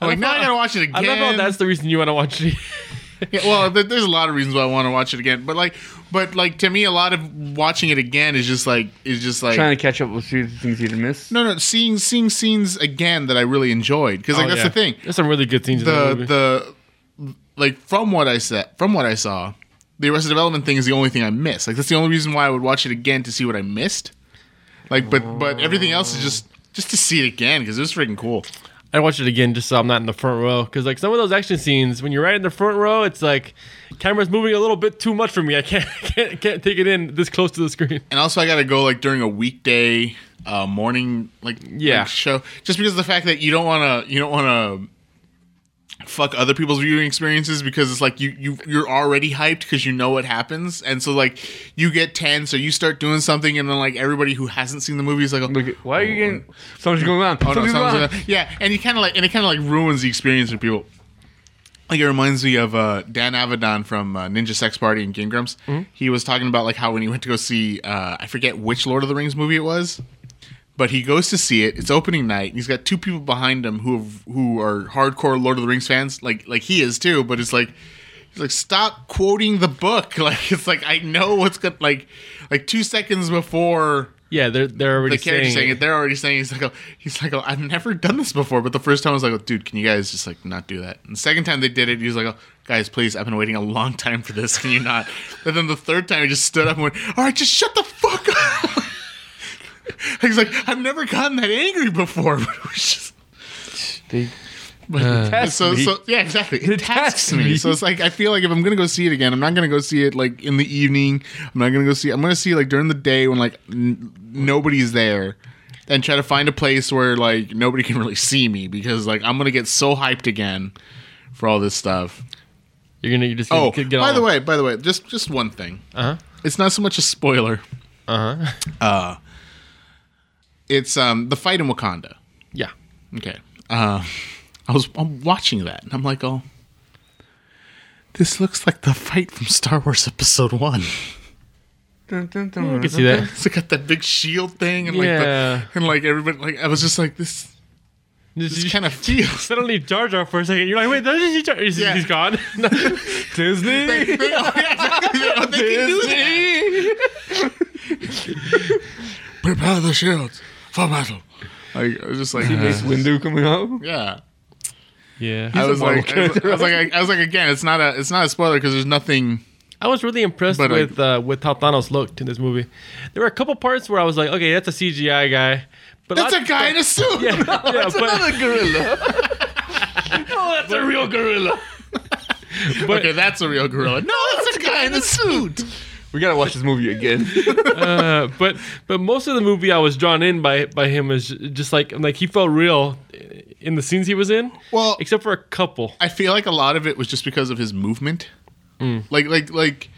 I'm like now I gotta watch it again. I love how that's the reason you want to watch it. [LAUGHS] [LAUGHS] Yeah, well, there's a lot of reasons why I want to watch it again, but like, but like to me, a lot of watching it again is just like is just like Trying to catch up with things you didn't miss. no, no, seeing seeing scenes again that I really enjoyed because like Oh, that's yeah. the thing. There's some really good scenes in The movie. the like from what I said, from what I saw, the Arrested Development thing is the only thing I missed. Like that's the only reason why I would watch it again to see what I missed. Like, but but everything else is just just to see it again because it was freaking cool. I watched it again just so I'm not in the front row because like some of those action scenes when you're right in the front row, it's like camera's moving a little bit too much for me. I can't [LAUGHS] can't can't take it in this close to the screen. and also I got to go like during a weekday uh, morning like Yeah. like, show just because of the fact that you don't want to you don't want to fuck other people's viewing experiences because it's like you you you're already hyped because you know what happens and so like you get tense so you start doing something and then like everybody who hasn't seen the movie is like oh, Look, why are you getting? Something's going on. Oh no, Something's going on. yeah, and you kind of like, and it kind of like ruins the experience for people. Like it reminds me of uh, Dan Avidan from uh, Ninja Sex Party and Game Grumps. He was talking about like how when he went to go see, uh, I forget which Lord of the Rings movie it was, but he goes to see it. It's opening night. And he's got two people behind him who have, who are hardcore Lord of the Rings fans, like like he is too. But it's like he's like stop quoting the book. [LAUGHS] Like it's like I know what's good. Like like two seconds before Yeah, they're they're already the character saying, saying it. They're already saying he's like, oh, he's like, oh, I've never done this before. But the first time I was like, oh, dude, can you guys just like not do that? And the second time they did it, he was like, oh, guys, please, I've been waiting a long time for this. Can you not? [LAUGHS] and then the third time, he just stood up and went, all right, just shut the fuck up. [LAUGHS] [LAUGHS] he's like, I've never gotten that angry before. [LAUGHS] But it was just. They, But Tasks so, me. so yeah, exactly. It It tasks tasks me. me. So it's like I feel like if I'm gonna go see it again, I'm not gonna go see it like in the evening. I'm not gonna go see. I'm gonna see it like during the day when like n- nobody's there, and try to find a place where like nobody can really see me because like I'm gonna get so hyped again for all this stuff. you're gonna you just Oh, get by all- the way, by the way, just just one thing. uh huh, It's not so much a spoiler. Uh huh. Uh huh, It's um the fight in Wakanda. yeah. Okay. Uh, I was I'm watching that and I'm like, oh, this looks like the fight from Star Wars Episode One. dun, dun, dun, I can see that. It's got that big shield thing and like Yeah. the, and like everybody like I was just like this Just, this kind of [LAUGHS] feels. suddenly Jar Jar for a second. You're like, wait, that is Jar. He's, Yeah. he's gone. [LAUGHS] [LAUGHS] Disney. They, they, oh, yeah. They, they can. Prepare the shields for battle. Like, I was just like, Mace Windu coming out. yeah. yeah, I was like, [LAUGHS] I was, Marvel I was like, I was like, again, it's not a, it's not a spoiler because there's nothing. I was really impressed But, uh, with uh, with how Thanos looked in this movie. There were a couple parts where I was like, okay, that's a CGI guy. But That's lot- a guy in a suit. [LAUGHS] Yeah, [LAUGHS] yeah, That's but, another gorilla. no, that's a real gorilla. but Okay, that's a real gorilla. No, that's a guy in a suit. We gotta watch this movie again. [LAUGHS] uh, but but most of the movie I was drawn in by by him is just like like he felt real in the scenes he was in. Well- except for a couple. I feel like a lot of it was just because of his movement. Mm. Like, like, like,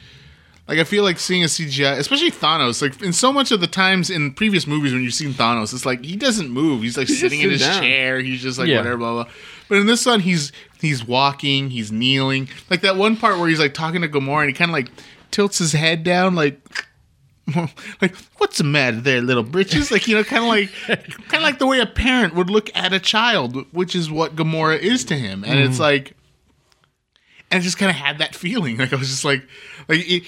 like I feel like seeing a CGI, especially Thanos. Like in so much of the times in previous movies when you've seen Thanos, it's like he doesn't move. He's like sitting in his down. chair. He's just like Yeah. whatever, blah blah. But in this one, he's he's walking. He's kneeling. Like that one part where he's like talking to Gamora and he kind of like tilts his head down, like like what's the matter there, little britches? Like you know, kind of like [LAUGHS] kind of like the way a parent would look at a child, which is what Gamora is to him, and it's mm-hmm. like, and I just kind of had that feeling. [LAUGHS] Like I was just like, like it,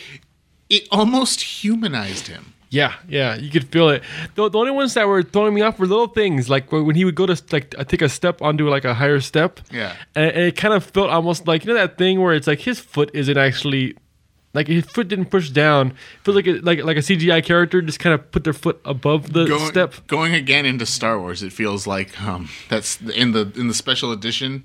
it almost humanized him. Yeah, yeah, you could feel it. The, the only ones that were throwing me off were little things, like when he would go to like take a step onto like a higher step. Yeah. and, and it kind of felt almost like you know that thing where it's like his foot isn't actually like his foot didn't push down. It feels like a, like like a CGI character just kind of put their foot above the Going, step. going again into Star Wars, it feels like um, that's in the in the special edition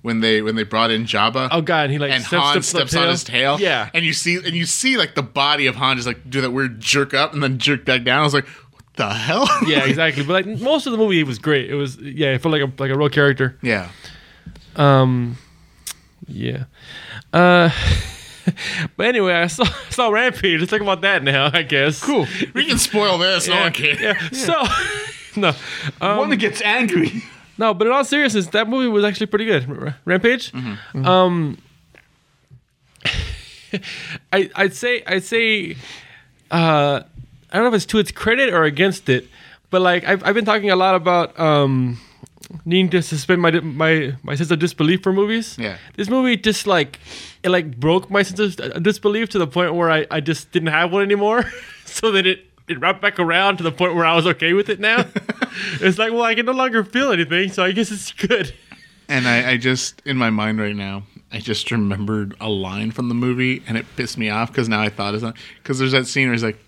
when they when they brought in Jabba. Oh god, and he like and steps, Han steps, steps on his tail. Yeah, and you see and you see like the body of Han just like do that weird jerk up and then jerk back down. I was like, what the hell? yeah, [LAUGHS] exactly. But like most of the movie, it was great. It was yeah, it felt like a like a real character. yeah. Um, yeah. Uh, [LAUGHS] [LAUGHS] but anyway, I saw [LAUGHS] saw Rampage. Let's talk about that now. I guess. Cool. We can spoil this. No one cares. yeah. So. [LAUGHS] No, um, One that gets angry. no, but in all seriousness, that movie was actually pretty good. Rampage. Um, I I'd say I'd say, uh, I don't know if it's to its credit or against it, but like I've I've been talking a lot about um needing to suspend my my my sense of disbelief for movies. Yeah. This movie just like it like broke my sense of uh, disbelief to the point where I, I just didn't have one anymore. [LAUGHS] so that it it wrapped back around to the point where I was okay with it now. [LAUGHS] it's like well I can no longer feel anything, so I guess it's good. And I, I just in my mind right now, I just remembered a line from the movie, and it pissed me off because now I thought it's not because there's that scene where he's like,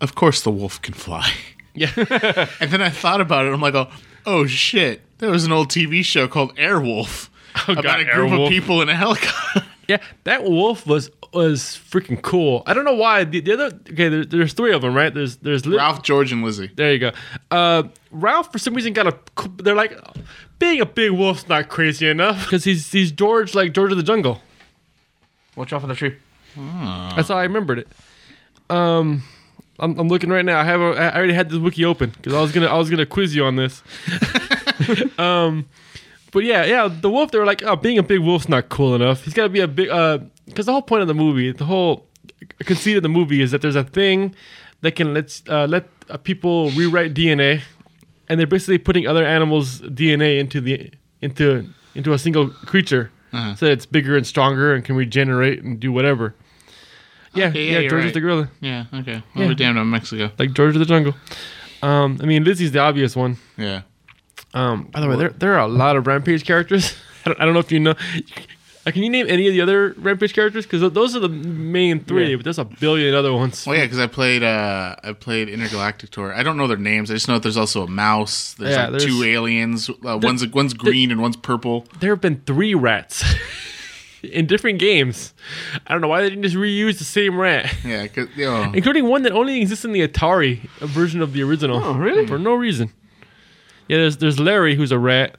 "Of course the wolf can fly," Yeah. [LAUGHS] and then I thought about it. I'm like, "Oh, oh shit!" There was an old TV show called Airwolf [LAUGHS] Oh, about God, a group Airwolf. of people in a helicopter. [LAUGHS] yeah, that wolf was was freaking cool. I don't know why. The, the other okay, there, there's three of them, right? There's there's Liv- Ralph, George, and Lizzie. There you go. Uh, Ralph, for some reason, got a. They're like, being a big wolf's not crazy enough because he's he's George like George of the Jungle. Watch out for the tree. That's how I remembered it. Um, I'm, I'm looking right now. I have a, I already had this wiki open because I was gonna I was gonna quiz you on this. [LAUGHS] um, but yeah, yeah, the wolf. They were like, oh, being a big wolf's not cool enough. He's got to be a big. Uh, because the whole point of the movie, the whole conceit of the movie is that there's a thing that can let uh, let uh, people rewrite DNA, and they're basically putting other animals' DNA into the into into a single creature, Uh-huh. so that it's bigger and stronger and can regenerate and do whatever. Yeah, Okay, yeah, yeah, you're George is right. the gorilla, Yeah. Okay. Yeah. Well, we're damned on Mexico. like George of the Jungle. Um, I mean, Lizzie's the obvious one. Yeah. Um, by the way, there there are a lot of Rampage characters. [LAUGHS] I don't, I don't know if you know. Uh, Can you name any of the other Rampage characters? Because those are the main three, Yeah. but there's a billion other ones. Well, yeah, because I played uh, I played Intergalactic Tour. I don't know their names. I just know that there's also a mouse. There's Yeah, like there's- two aliens. Uh, one's one's green and one's purple. There have been three rats [LAUGHS] in different games. I don't know why they didn't just reuse the same rat, Yeah, 'cause, you [LAUGHS] know, including one that only exists in the Atari version of the original. Oh, really? For no reason. Yeah, there's there's Larry who's a rat.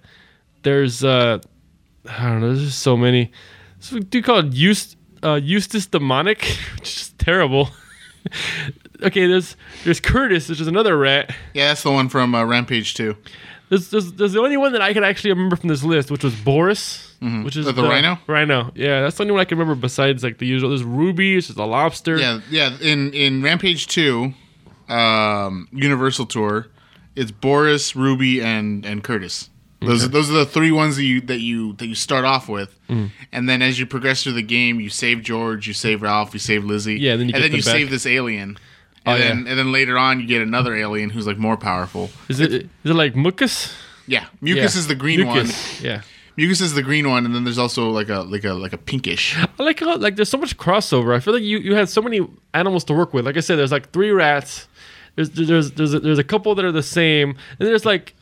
There's uh, I don't know. There's just so many. There's a dude called Eust, uh, Eustace Demonic, [LAUGHS] which is terrible. [LAUGHS] okay, there's there's Curtis, which is another rat. yeah, that's the one from uh, Rampage Two. There's, there's, there's the only one that I could actually remember from this list, which was Boris, which is The- the rhino? Rhino, yeah, that's the only one I can remember besides like the usual. There's Ruby, which is a lobster. Yeah, yeah. In in Rampage Two, um, Universal Tour, it's Boris, Ruby, and and Curtis. Those are, those are the three ones that you that you that you start off with, Mm. and then as you progress through the game, you save George, you save Ralph, you save Lizzie, Yeah, then you and then you back. save this alien, Oh, and yeah. then and then later on you get another alien who's like more powerful. Is it is it like Myukus? Yeah, Myukus Yeah. is the green one. Yeah. Myukus is the green one, and then there's also like a like a like a pinkish. I like how like there's so much crossover. I feel like you you had so many animals to work with. Like I said, there's like three rats. There's there's there's a, there's a couple that are the same, and there's like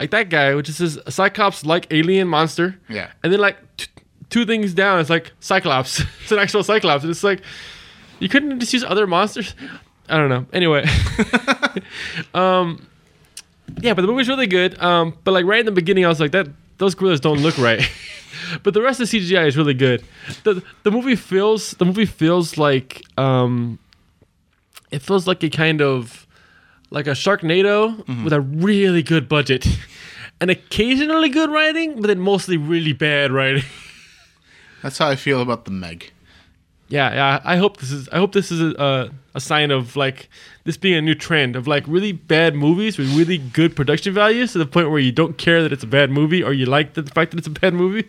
like that guy, which is this Cyclops like alien monster. Yeah. And then like t- two things down, it's like Cyclops. [LAUGHS] it's an actual Cyclops, and it's like you couldn't just use other monsters. I don't know. Anyway, [LAUGHS] um, yeah, but the movie's really good. Um, but like right in the beginning, I was like, that those gorillas don't look right. [LAUGHS] but the rest of the CGI is really good. the The movie feels the movie feels like um, it feels like a kind of like a Sharknado with a really good budget. [LAUGHS] And occasionally good writing, but then mostly really bad writing. That's how I feel about the Meg. Yeah, yeah. I hope this is. I hope this is a, a sign of like this being a new trend of like really bad movies with really good production values to the point where you don't care that it's a bad movie or you like the fact that it's a bad movie.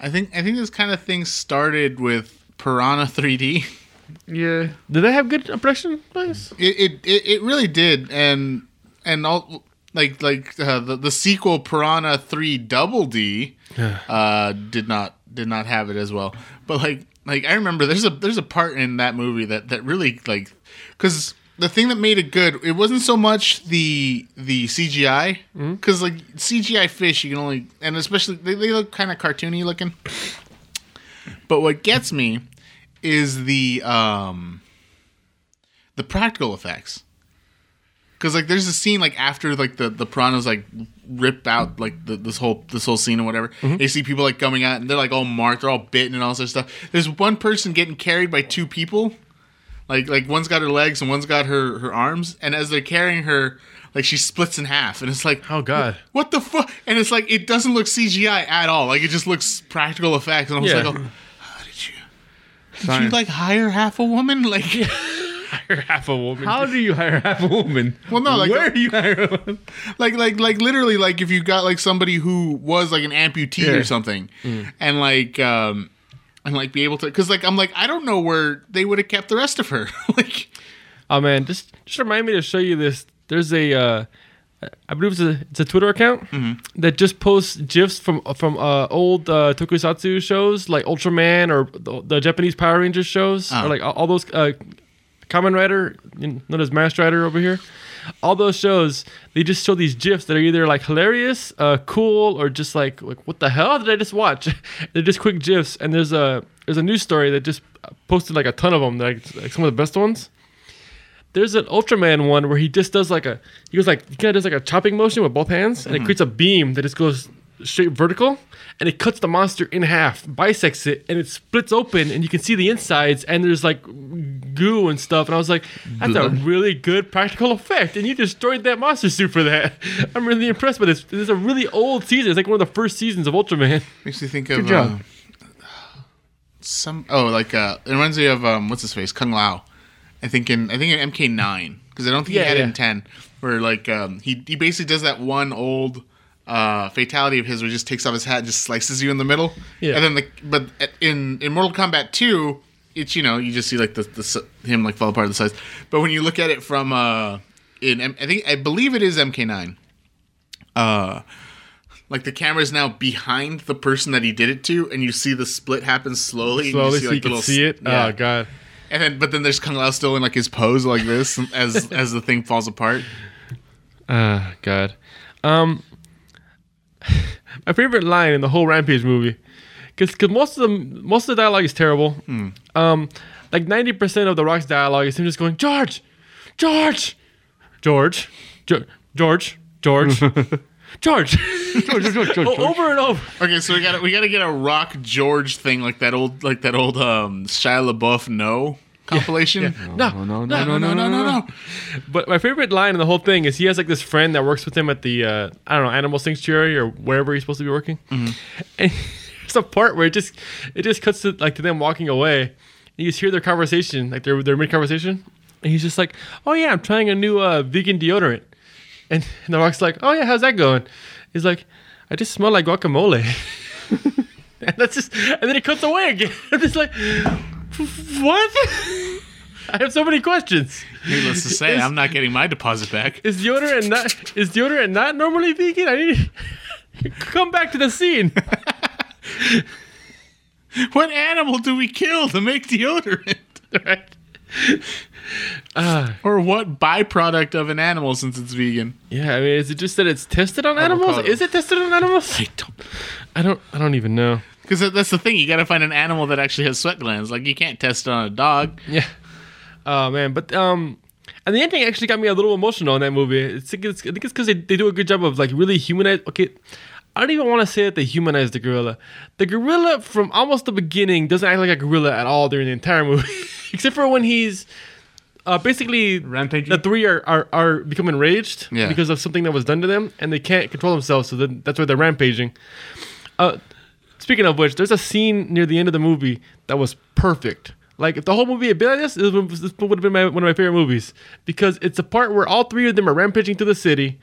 I think I think this kind of thing started with Piranha 3D. Yeah. Did they have good production values? It it, it, it really did, and and all like like uh, the the sequel Piranha 3 Double D uh, did not did not have it as well. But like like I remember there's a there's a part in that movie that that really like because the thing that made it good it wasn't so much the the CGI because like CGI fish you can only and especially they, they look kind of cartoony looking. But what gets me is the um the practical effects. Cause like there's a scene like after like the the piranhas like rip out like the, this whole this whole scene or whatever. Mm-hmm. You see people like coming out and they're like all marked, they're all bitten and all this stuff. There's one person getting carried by two people, like like one's got her legs and one's got her her arms, and as they're carrying her, like she splits in half, and it's like Oh God. what the fuck? And it's like it doesn't look CGI at all. Like it just looks practical effects. And I was Yeah. like, oh, how did you? Did you like hire half a woman? [LAUGHS] Like, You're [LAUGHS] half a woman. How do you hire half a woman? Well, no, like- where do you hire a woman? like, like, like, literally, like if you got like somebody who was like an amputee Yeah. or something, and like, um, and like be able to, because like I'm like I don't know where they would have kept the rest of her. [LAUGHS] like, Oh man, just just remind me to show you this. There's a, uh, I believe it's a it's a Twitter account that just posts gifs from from uh, old uh, tokusatsu shows like Ultraman or the, the Japanese Power Rangers shows Oh. or like all, all those uh, Kamen Rider, you know, as Masked Rider over here. All those shows, they just show these gifs that are either like hilarious, uh, cool, or just like like what the hell did I just watch? [LAUGHS] They're just quick gifs, and there's a there's a news story that just posted like a ton of them, like, like some of the best ones there's an Ultraman one where he just does like a he goes like he kind of does like a chopping motion with both hands, and it creates a beam that just goes straight vertical, and it cuts the monster in half, bisects it, and it splits open, and you can see the insides, and there's like goo and stuff. And I was like, that's a really good practical effect, and you destroyed that monster suit for that. [LAUGHS] I'm really impressed by this. This is a really old season. It's like one of the first seasons of Ultraman. [LAUGHS] makes me think of Good job. uh, some. Oh, like uh, it reminds me of um, what's his face, Kung Lao. I think in I think in MK nine because I don't think Yeah, he had it in ten, where like um, he he basically does that one old uh, fatality of his where he just takes off his hat and just slices you in the middle. Yeah. And then the but in in Mortal Kombat two, it's you know you just see like the, the him like fall apart of the size. But when you look at it from uh in I think I believe it is MK nine. Uh. Like the camera is now behind the person that he did it to, and you see the split happen slowly. and Slowly, you see, so like, you can little see it. Yeah. Oh god. And then, but then there's Kung Lao still in like his pose like this [LAUGHS] as as the thing falls apart. Ah, God. Um, [LAUGHS] my favorite line in the whole Rampage movie, because because most of the most of the dialogue is terrible. Um, like ninety percent of the Rock's dialogue is him just going George, George, George, [LAUGHS] George, George, George, George, George, [LAUGHS] George, George. Over and over. Okay, so we got we got to get a Rock George thing like that old like that old um Shia LaBeouf no compilation. No, Oh, no, no, no, no, no, no, no. But my favorite line in the whole thing is he has like this friend that works with him at the uh, I don't know animal sanctuary or wherever he's supposed to be working. [LAUGHS] And there's a part where it just it just cuts to like to them walking away. And you just hear their conversation, like their their mid conversation, and he's just like, "Oh yeah, I'm trying a new uh, vegan deodorant." And, and the rock's like, "Oh yeah, how's that going?" He's like, "I just smell like guacamole." [LAUGHS] and that's just and then it cuts away again. [LAUGHS] I'm like, "What?" [LAUGHS] I have so many questions. Needless to say, Is- I'm not getting my deposit back. Is deodorant not is deodorant not normally vegan? I need [LAUGHS] come back to the scene. [LAUGHS] What animal do we kill to make deodorant? Right? Ah, Or what byproduct of an animal since it's vegan? yeah, I mean, is it just that it's tested on animals? Avocado. Is it tested on animals? I don't, I don't, I don't even know. Because that's the thing. You got to find an animal that actually has sweat glands. Like you can't test it on a dog. Yeah. Oh man, but um, and the ending actually got me a little emotional in that movie. It's, it's I think it's because they, they do a good job of like really humanize. Okay, I don't even want to say that they humanize the gorilla. The gorilla from almost the beginning doesn't act like a gorilla at all during the entire movie, [LAUGHS] except for when he's uh, basically Rampaging? The three are, are are become enraged Yeah. because of something that was done to them, and they can't control themselves. So then that's why they're rampaging. Uh, Speaking of which, there's a scene near the end of the movie that was perfect. Like if the whole movie had been like this, this would have been my, one of my favorite movies because it's a part where all three of them are rampaging through the city,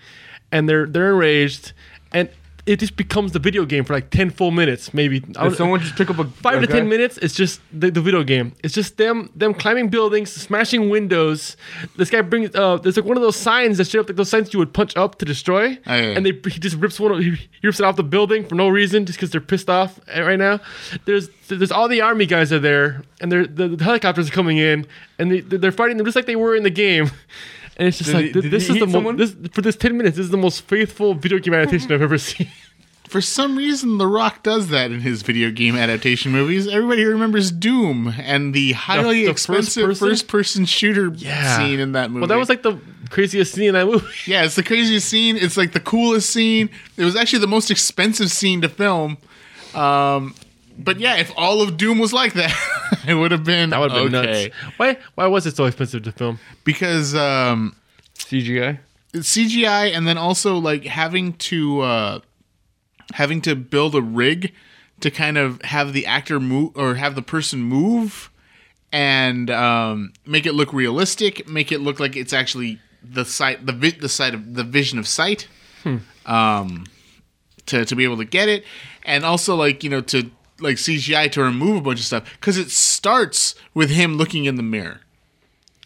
and they're they're enraged, and it just becomes the video game for like ten full minutes, maybe. I someone just pick up a five a to ten minutes it's just the, the video game. It's just them them climbing buildings smashing windows. This guy brings uh there's like one of those signs that show up like those signs you would punch up to destroy. Oh, yeah. and they he just rips one of, he rips it off the building for no reason just because they're pissed off uh, right now. There's there's all the army guys are there and they're the, the helicopters are coming in and they, they're fighting them just like they were in the game [LAUGHS] and it's just Did like he- this is the hit mo- this for this 10 minutes this is the most faithful video game adaptation i've ever seen [LAUGHS] For some reason, The Rock does that in his video game adaptation movies. Everybody remembers Doom and the highly the first expensive person? first-person shooter Yeah. scene in that movie. well that was like the craziest scene in that movie [LAUGHS] yeah, it's the craziest scene. It's like the coolest scene. It was actually the most expensive scene to film. Um, but yeah, if all of Doom was like that, [LAUGHS] it would have been That would have been okay. nuts. Why? Why was it so expensive to film? Because um, CGI. it's CGI, and then also like having to uh, having to build a rig to kind of have the actor move or have the person move and um, make it look realistic, make it look like it's actually the sight, the vi- the sight of the vision of sight, um, to to be able to get it, and also like you know to like CGI to remove a bunch of stuff because it starts with him looking in the mirror,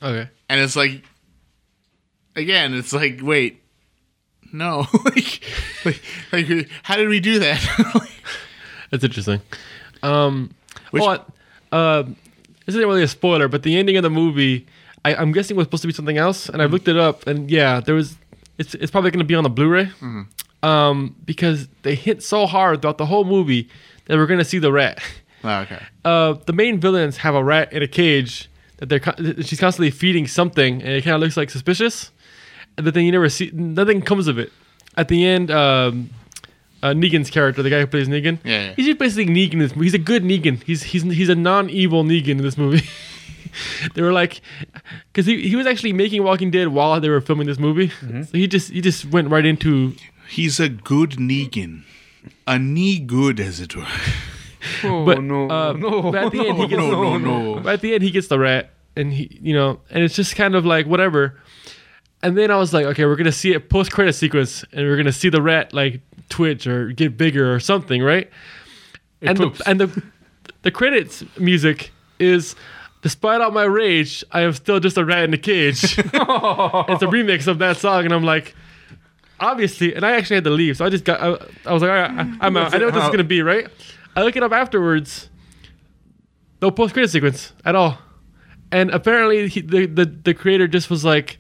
Okay. and it's like again, it's like wait. No, [LAUGHS] like, like, like, how did we do that? [LAUGHS] That's interesting. Um, Which- well, uh, this isn't really a spoiler, but the ending of the movie, I, I'm guessing was supposed to be something else, and I looked it up, and yeah, there was. It's it's probably going to be on the Blu-ray, um, because they hit so hard throughout the whole movie that we're going to see the rat. [LAUGHS] oh, okay. uh, the main villains have a rat in a cage that they're con- she's constantly feeding something, and it kind of looks like suspicious. And the thing you never see, nothing comes of it. At the end, um, uh, Negan's character, the guy who plays Negan, Yeah, yeah. he's just basically Negan. In this movie. He's a good Negan. He's he's he's a non-evil Negan in this movie. [LAUGHS] they were like, because he, he was actually making Walking Dead while they were filming this movie, so he just he just went right into He's a good Negan. A knee good, as it were. Oh But no, uh, no, but at the end he [LAUGHS] gets no, no, no. But at the end he gets the rat, and he, you know, and it's just kind of like whatever. And then I was like, okay, we're gonna see a post credit sequence, and we're gonna see the rat like twitch or get bigger or something, right? and poops. the and the the credits music is. Despite all my rage, I am still just a rat in a cage. [LAUGHS] it's a remix of that song, and I'm like, obviously, and I actually had to leave, so I just got. I, I was like, all right, I, I'm out. I know what this is gonna be, right? I look it up afterwards. No post credit sequence at all, and apparently he, the, the the creator just was like,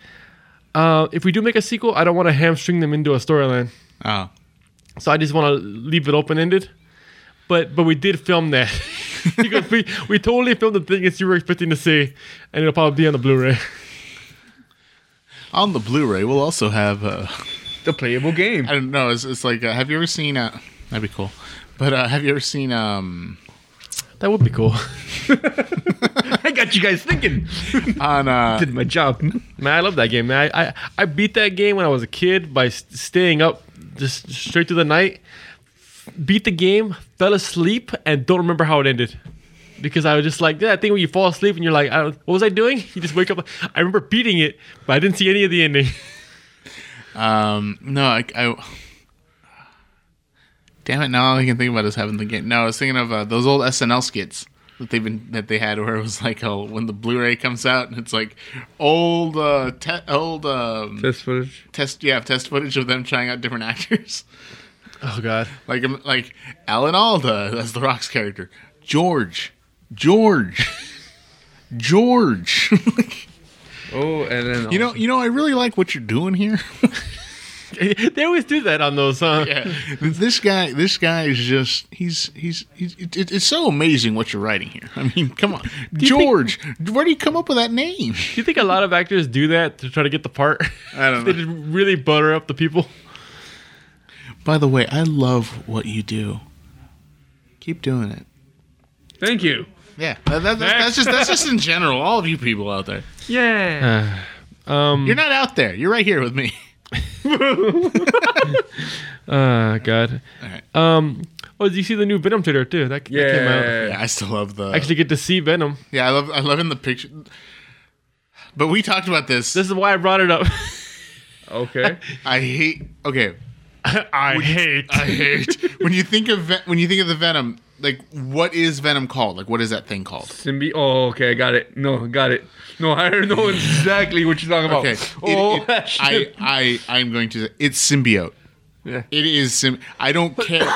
uh, if we do make a sequel, I don't want to hamstring them into a storyline, Oh. so I just want to leave it open ended. But but we did film that [LAUGHS] [LAUGHS] because we we totally filmed the thing as you were expecting to see, and it'll probably be on the Blu-ray. On the Blu-ray, we'll also have. Uh, the playable game. I don't know. It's, it's like, uh, have you ever seen? Uh, that'd be cool. But uh, have you ever seen? Um, That would be cool. [LAUGHS] I got you guys thinking. on uh, [LAUGHS] Did my job. Man, I love that game, man. I, I, I beat that game when I was a kid by staying up just straight through the night. Beat the game, fell asleep, and don't remember how it ended. Because I was just like, yeah, that thing when you fall asleep and you're like, I don't, what was I doing? You just wake up. I remember beating it, but I didn't see any of the ending. [LAUGHS] um, no, I, I. Damn it! Now all I can think about is having the game. No, I was thinking of uh, those old SNL skits that they've been that they had, where it was like, oh, when the Blu-ray comes out, and it's like old, uh, te- old um, Test footage. test, yeah, test footage of them trying out different [LAUGHS] actors. Oh, God. like um, like Alan Alda as the Rock's character, George, George, [LAUGHS] George. [LAUGHS] Oh, and then you know, you know, I really like what you're doing here. [LAUGHS] they always do that on those, huh? yeah, this guy, this guy is just he's he's, he's it, it- it's so amazing what you're writing here. I mean, come on, [LAUGHS] you George, where do you come up with that name? Do you think a lot of actors do that to try to get the part? I don't [LAUGHS] they know. just really butter up the people. By the way, I love what you do. Keep doing it. Thank you. Yeah, that, that, that's just that's just in general. All of you people out there, Yeah. Um, you're not out there. You're right here with me. [LAUGHS] Uh, God. All right. Um, Oh, did you see the new Venom trailer too? That, that came out. Yeah. Yeah, I still love the. Actually, get to see Venom. yeah, I love I love in the picture. But we talked about this. This is why I brought it up. [LAUGHS] Okay. I hate. Okay, [LAUGHS] I hate. I hate when you think of Ve- when you think of the Venom. Like, what is Venom called? Like, what is that thing called? Symbi. Oh, okay. I got it. No, got it. No, I know [LAUGHS] exactly what you're talking about. Okay, Oh, It- it- I. I I'm going to. It's symbiote. Yeah. It is sim. I don't care.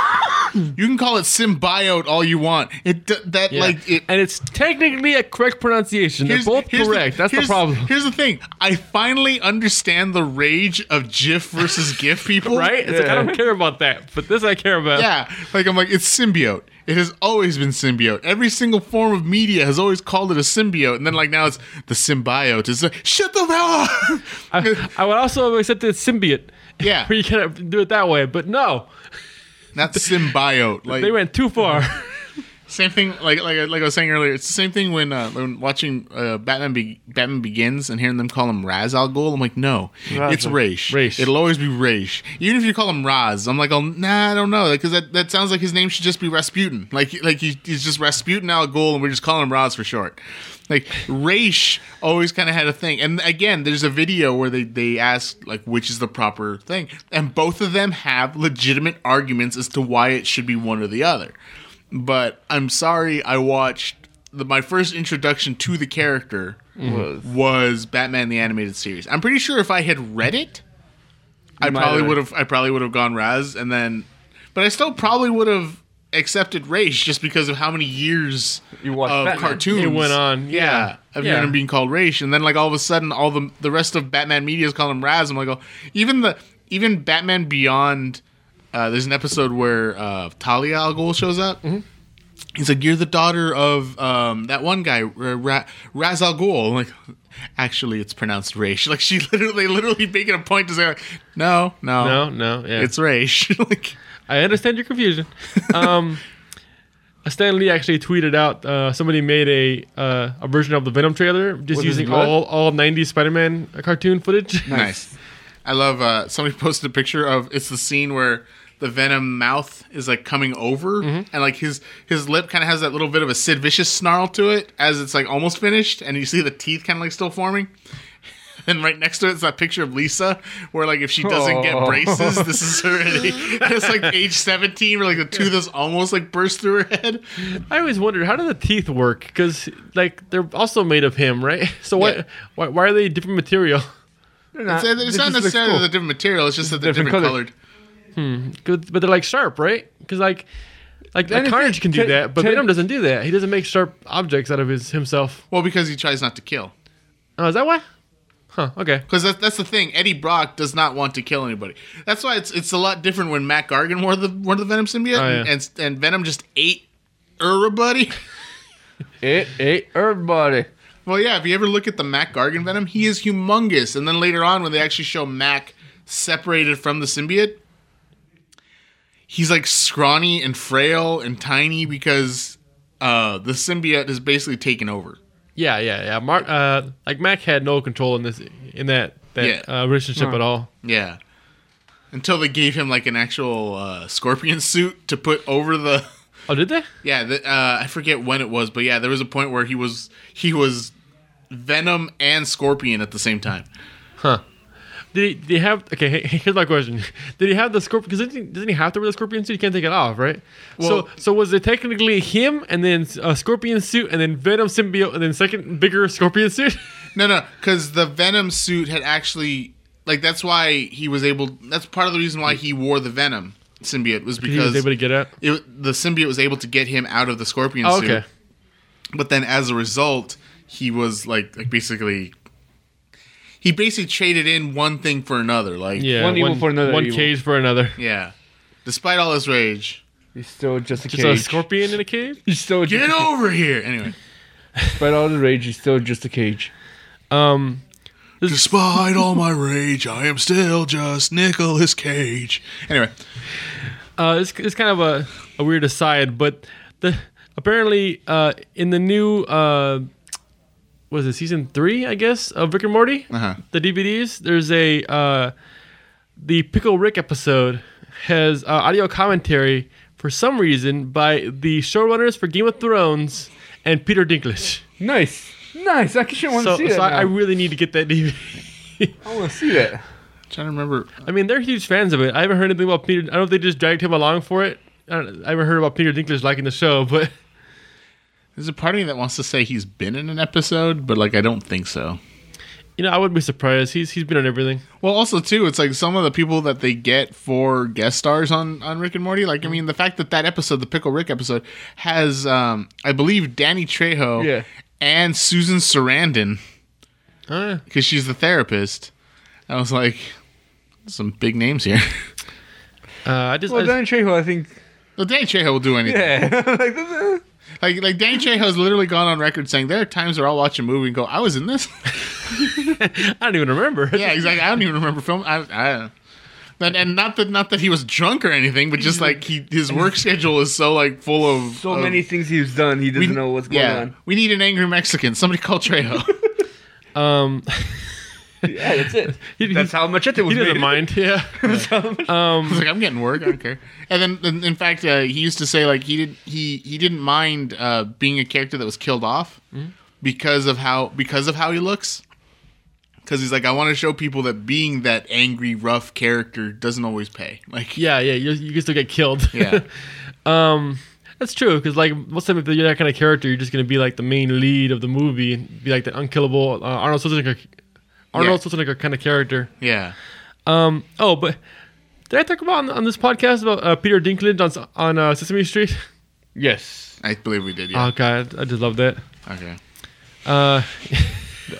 [CLEARS THROAT] you can call it symbiote all you want. It that Yeah. like it. and it's technically a correct pronunciation. They're both here's correct. That's the problem. Here's the thing. I finally understand the rage of GIF versus [LAUGHS] GIF people. Right? It's like, I don't care about that, but this I care about. Yeah. Like I'm like it's symbiote. It has always been symbiote. Every single form of media has always called it a symbiote, and then like now it's the symbiote. It's like shut the hell up. I, I would also accept the symbiote. Yeah. where [LAUGHS] you can do it that way, but no, Not symbiote. Like they went too far. [LAUGHS] Same thing, like like like I was saying earlier. It's the same thing when uh, when watching uh, Batman Be- Batman Begins and hearing them call him Raz Al Ghul. I'm like, no, it's Raish. Raish. It'll always be Raish. Even if you call him Raz, I'm like, oh, nah, I don't know, because that, that sounds like his name should just be Rasputin. Like like he, he's just Rasputin Al Ghul, and we're just calling him Raz for short. Like Raish always kind of had a thing, and again, there's a video where they they ask like which is the proper thing, and both of them have legitimate arguments as to why it should be one or the other but I'm sorry I watched the, my first introduction to the character Was. was Batman the animated series. I'm pretty sure if I had read it, I probably would have I probably would have gone Raz and then but I still probably would have accepted Raish just because of how many years You watched of Batman. cartoons It went on, yeah. of Yeah. hearing him being called Raish, and then like all of a sudden, all the the rest of Batman media is calling him Raz. I'm like, oh, even the even Batman Beyond. Uh, there's an episode where uh, Talia al Ghul shows up. Mm-hmm. He's like, "You're the daughter of um, that one guy, R- Ra- Raz al Ghul." I'm like, actually, it's pronounced Raish. [LAUGHS] Like she literally, literally making a point to say, like, "No, no, no, no, yeah. it's Raish." [LAUGHS] like, I understand your confusion. [LAUGHS] Um, Stan Lee actually tweeted out uh, somebody made a uh, a version of the Venom trailer just using all all 90s Spider-Man cartoon footage. [LAUGHS] Nice. I love uh somebody [LAUGHS] posted a picture of it's the scene where the venom mouth is like coming over and like his his lip kind of has that little bit of a Sid Vicious snarl to it as it's like almost finished and you see the teeth kind of like still forming. [LAUGHS] And right next to it is that picture of Lisa, where like if she doesn't get Oh. braces, this is already [LAUGHS] it's like age seventeen, where like the tooth is almost like burst through her head. I always wondered how do the teeth work because like they're also made of him, right? [LAUGHS] So why Yeah. why, why are they different material? They're not. It's, it's not necessarily cool. the different material; it's just that they're different different, color. colored. Hmm. 'Cause- But they're like sharp, right? Because like like, like Carnage can do Ted- that, but Ted- Venom doesn't do that. He doesn't make sharp objects out of his himself. Well, because he tries not to kill. Oh, is that why? Huh. Okay. Because that's, that's the thing. Eddie Brock does not want to kill anybody. That's why it's it's a lot different when Mac Gargan wore the wore the Venom symbiote, Oh, yeah. and and Venom just ate everybody. [LAUGHS] It ate everybody. well, yeah. If you ever look at the Mac Gargan Venom, he is humongous. And then later on, when they actually show Mac separated from the symbiote, he's like scrawny and frail and tiny because uh, the symbiote has basically taken over. Yeah, yeah, yeah. Mark, uh, like Mac had no control in this in that that Yeah. uh, relationship Huh. at all. Yeah. Until they gave him like an actual uh, scorpion suit to put over the. [LAUGHS] Oh, did they? Yeah, the, uh, I forget when it was, but yeah, there was a point where he was he was Venom and Scorpion at the same time. Huh. Did he, did he have? Okay, here's my question. [LAUGHS] Did he have the scorpion? Because doesn't, he- doesn't he have to wear the scorpion suit? He can't take it off, right? Well- so, so was it technically him and then a scorpion suit and then Venom symbiote and then second bigger scorpion suit? [LAUGHS] No, no, because the Venom suit had actually like that's why he was able. That's part of the reason why he wore the Venom symbiote was because he was able to get out. it, the symbiote was able to get him out of the Scorpion Oh, suit. okay. But then as a result, he was like like basically. He basically traded in one thing for another, like Yeah. One evil for another One evil. cage for another. [LAUGHS] yeah. Despite all his rage, He's still just a Just cage. a scorpion in a cage. [LAUGHS] He's still get just, over here. Anyway, despite all the rage, he's still just a cage. Um, despite all my rage, I am still just Nicolas Cage. Anyway, Uh, it's, it's kind of a, a weird aside, but the apparently uh, in the new uh, was it season three? I guess of Rick and Morty, Uh-huh. the DVDs. There's a uh, the Pickle Rick episode has uh, audio commentary for some reason by the showrunners for Game of Thrones and Peter Dinklage. Nice, nice. I actually want to So, see so that. I, I really need to get that DVD. I want to see that. trying to remember. I mean, they're huge fans of it. I haven't heard anything about Peter. I don't know if they just dragged him along for it. I, don't, I haven't heard about Peter Dinklage liking the show, but There's a part of me that wants to say he's been in an episode, but like I don't think so. you know, I wouldn't be surprised. He's he's been on everything. Well, also too, it's like some of the people that they get for guest stars on on Rick and Morty. Like, I mean, the fact that that episode, the Pickle Rick episode, has, um, I believe, Danny Trejo Yeah. and Susan Sarandon Oh, yeah. because she's the therapist. I was like, some big names here. Uh, I just, I Well, just- Danny Trejo, I think. well, Danny Trejo will do anything. Yeah, [LAUGHS] like that's, Like, like Danny [LAUGHS] Trejo has literally gone on record saying there are times where I'll watch a movie and go, "I was in this." [LAUGHS] I don't even remember. yeah, exactly. I don't even remember film. I, I and, and not that not that he was drunk or anything, but just like he his work schedule is so like full of so of- many things he's done. He doesn't we- know what's going yeah, on. we need an angry Mexican. Somebody call Trejo. [LAUGHS] Um, Yeah, that's it. [LAUGHS] he, That's how much it was he doesn't made. mind. Yeah. [LAUGHS] I was like, I'm getting work. I don't care. And then, in, in fact, uh, he used to say like he did he he didn't mind uh, being a character that was killed off because of how because of how he looks. Because he's like, I want to show people that being that angry, rough character doesn't always pay. Like, Yeah, yeah. You, you can still get killed. yeah, [LAUGHS] um, that's true. Because like most of the time, if you're that kind of character, you're just gonna be like the main lead of the movie and be like the unkillable uh, Arnold Schwarzenegger, Arnold Schwarzenegger kind of character. yeah. Um. Oh, but did I talk about on, on this podcast about uh, Peter Dinklage on on uh, Sesame Street? Yes. I believe we did. Yeah. Oh God, I just love that. okay. Uh,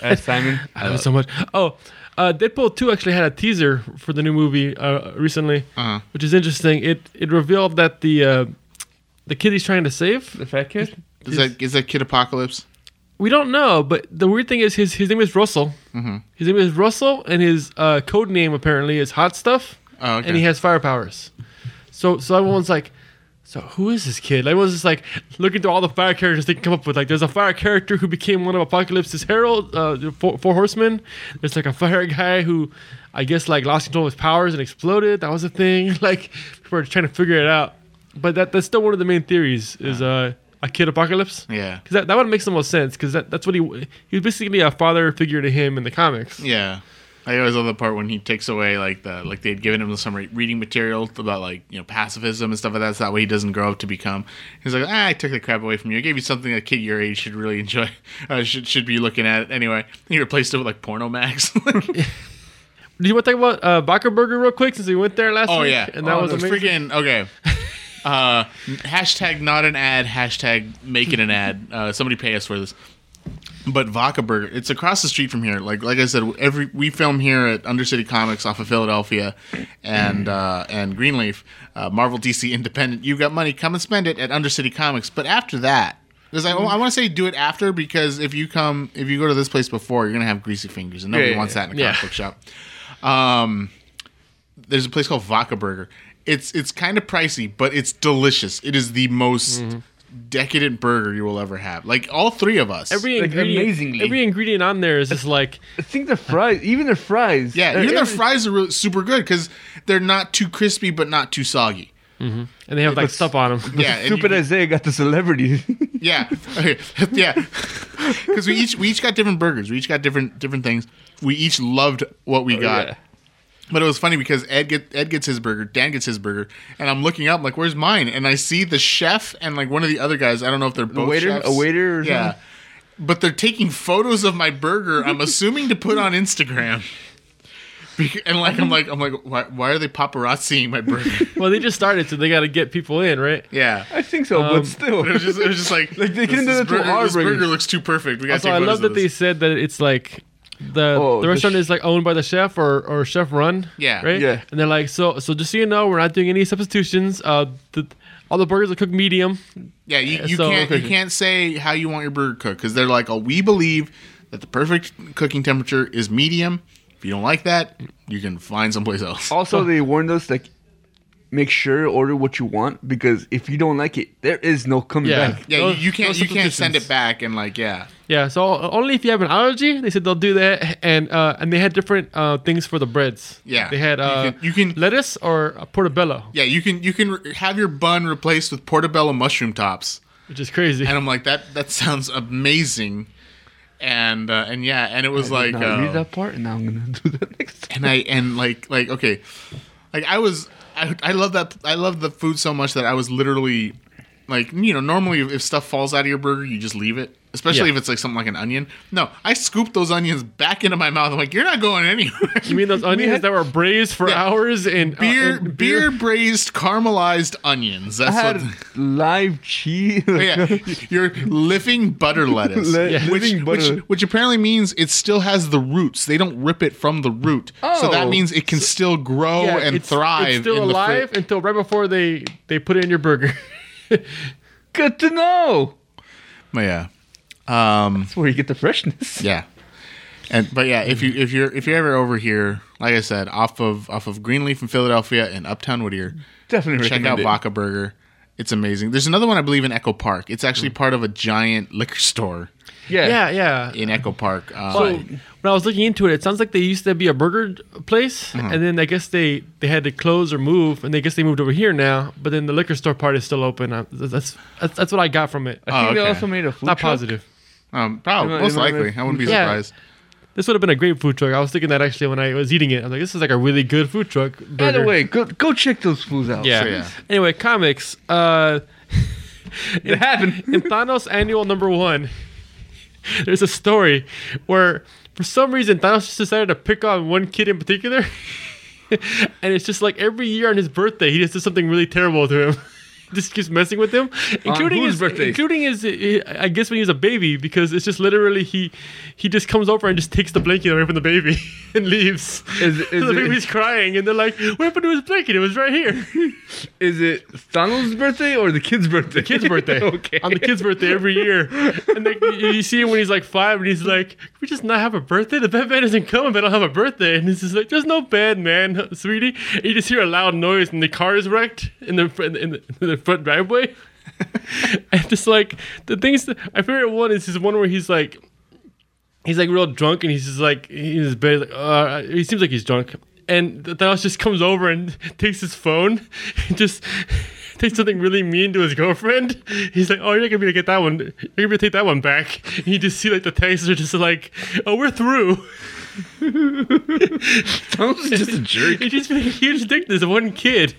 As [LAUGHS] Simon. [LAUGHS] I love it so much. Oh, uh, Deadpool two actually had a teaser for the new movie uh, recently, Uh-huh. which is interesting. It it revealed that the uh, the kid he's trying to save. The fat kid? Is that is that Kid Apocalypse? We don't know, but the weird thing is his his name is Russell. Mm-hmm. His name is Russell, and his uh, code name apparently is Hot Stuff, Oh, okay. and he has fire powers. So so everyone's like, so who is this kid? Everyone's just like looking through all the fire characters they can come up with. Like there's a fire character who became one of Apocalypse's herald, uh, four, four horsemen. There's like a fire guy who, I guess, like lost control of his powers and exploded. That was a thing. [LAUGHS] Like people are trying to figure it out. But that that's still one of the main theories is uh, a kid apocalypse. yeah. Because that, that would make the most sense. Because that, that's what he he was basically a father figure to him in the comics. Yeah. I always love the part when he takes away like the like they'd given him some re- reading material about like you know pacifism and stuff like that. So that way he doesn't grow up to become. He's like, ah, I took the crap away from you. I gave you something a kid your age should really enjoy, [LAUGHS] uh, should should be looking at. Anyway, he replaced it with like porno max. [LAUGHS] [LAUGHS] Do you want to talk about uh, Vaca Burger real quick since we went there last oh week? yeah, and that oh, was amazing. freaking okay. Uh, hashtag not an ad. Hashtag make it an ad. [LAUGHS] Uh, somebody pay us for this. But Vaca Burger, it's across the street from here. Like like I said, every we film here at Undercity Comics off of Philadelphia, and uh, and Greenleaf, uh, Marvel DC Independent. You've got money, come and spend it at Undercity Comics. But after that, because I, I want to say do it after because if you come if you go to this place before, you're gonna have greasy fingers, and nobody Yeah, wants that in a comic yeah. book shop. Um, there's a place called Vaca Burger. It's it's kind of pricey, but it's delicious. It is the most Mm-hmm. decadent burger you will ever have. Like all three of us. Every Like, ingredient, amazingly. every ingredient on there is just like [LAUGHS] I think the fries, even the fries. yeah, even their fries are really super good because they're not too crispy but not too soggy. and they have like But- stuff on them. Yeah, Stupid you- Isaiah got the celebrity. [LAUGHS] Yeah, okay. [LAUGHS] yeah. Because we each we each got different burgers. We each got different different things. We each loved what we got. Oh, yeah. But it was funny because Ed get Ed gets his burger, Dan gets his burger, and I'm looking up like, "Where's mine?" And I see the chef and like one of the other guys. I don't know if they're both a waiter? chefs. A waiter or yeah. something? But they're taking photos of my burger. I'm [LAUGHS] assuming to put on Instagram. And like I'm like I'm like why, why are they paparazziing my burger? [LAUGHS] well, they just started, so they got to get people in, right? Yeah, I think so, Um, but still. it was just it was just like, [LAUGHS] Like, they this, couldn't do this that to burger, our this burger. burger looks too perfect. We got to I love that they said that it's like the Oh, the the restaurant sh- is like owned by the chef or or chef run. Yeah. Right. Yeah. And they're like, so so just so you know, we're not doing any substitutions. Uh, the, all the burgers are cooked medium. Yeah, you, you So- can't you can't say how you want your burger cooked because they're like, oh, we believe that the perfect cooking temperature is medium. If you don't like that, you can find someplace else. Also, they warned us like make sure order what you want because if you don't like it, there is no coming Yeah. back. Yeah, Those- you, you can't those you can't send it back and like yeah. Yeah, so only if you have an allergy, they said they'll do that, and uh, and they had different uh, things for the breads. Yeah. they had You uh, can- you can- lettuce or uh, portobello, Yeah, you can you can re- have your bun replaced with portobello mushroom tops. which is crazy. And I'm like that that sounds amazing. And uh, and yeah, and it was I like did not uh, read that part, and now I'm gonna [LAUGHS] do that next time. and I and like like okay, like I was I I love that I love the food so much that I was literally like you know normally if stuff falls out of your burger you just leave it especially Yeah. if it's like something like an onion. No, I scooped those onions back into my mouth. I'm like you're not going anywhere. you mean those [LAUGHS] onions had- that were braised for Yeah. hours and uh, beer and beer braised caramelized onions. I That's had what. live cheese. Oh, yeah, [LAUGHS] you're living butter lettuce, Le- Yeah. which, living which butter. which apparently means it still has the roots. They don't rip it from the root, so that Oh. means it can still grow Yeah, and it's, thrive. It's still in the alive until right before they they put it in your burger. [LAUGHS] Good to know. But yeah, um, That's where you get the freshness. [LAUGHS] yeah, and but yeah, if you if you're if you're ever over here, like I said, off of off of Greenleaf in Philadelphia and Uptown Whittier, Definitely check out it. Vaca Burger. It's amazing. There's another one I believe in Echo Park. It's actually part of a giant liquor store Yeah. yeah, yeah. in Echo Park. Um, So when I was looking into it, it sounds like they used to be a burger place, Uh-huh. and then I guess they they had to close or move, and they guess they moved over here now. But then the liquor store part is still open. Uh, That's that's, that's what I got from it. I think Oh, they also made a food Not truck. positive. Um, probably most am likely, I wouldn't be Yeah. surprised. This would have been a great food truck. I was thinking that actually when I was eating it. I was like, this is like a really good food truck. By the way, go go check those foods out. yeah. So, yeah. Anyway, comics. Uh, [LAUGHS] It happened. in Thanos Annual Number One, [LAUGHS] there's a story where for some reason Thanos just decided to pick on one kid in particular, [LAUGHS] and it's just like every year on his birthday he just does something really terrible to him. [LAUGHS] Just keeps messing with him, including his birthday? including his. Eh, eh, I guess when he was a baby, because it's just literally he he just comes over and just takes the blanket away from the baby [LAUGHS] and leaves. Is- so [LAUGHS] is the it- baby's crying, and they're like, "What happened to his blanket? It was right here." Is it Thanos' birthday or the kid's birthday? The kid's birthday. okay. On the kid's birthday every year. And like, you, see him when he's like five and he's like, Can we just not have a birthday? The Batman isn't coming, but I don't have a birthday. And he's just like, There's no bad man, sweetie. And you just hear a loud noise and the car is wrecked in the, in the, in the front driveway. [LAUGHS] and just like, the things, that, my favorite one is this one where he's like, he's like real drunk and he's just like in his bed like uh, he seems like he's drunk. And Thanos just comes over and [LAUGHS] takes his phone and [LAUGHS] just takes something really mean to his girlfriend. He's like oh you're not gonna be able to get that one you're gonna be able to take that one back. And you just see like the texts are just like oh we're through [LAUGHS] Thanos is just a jerk. He's just being a huge dick to this one kid.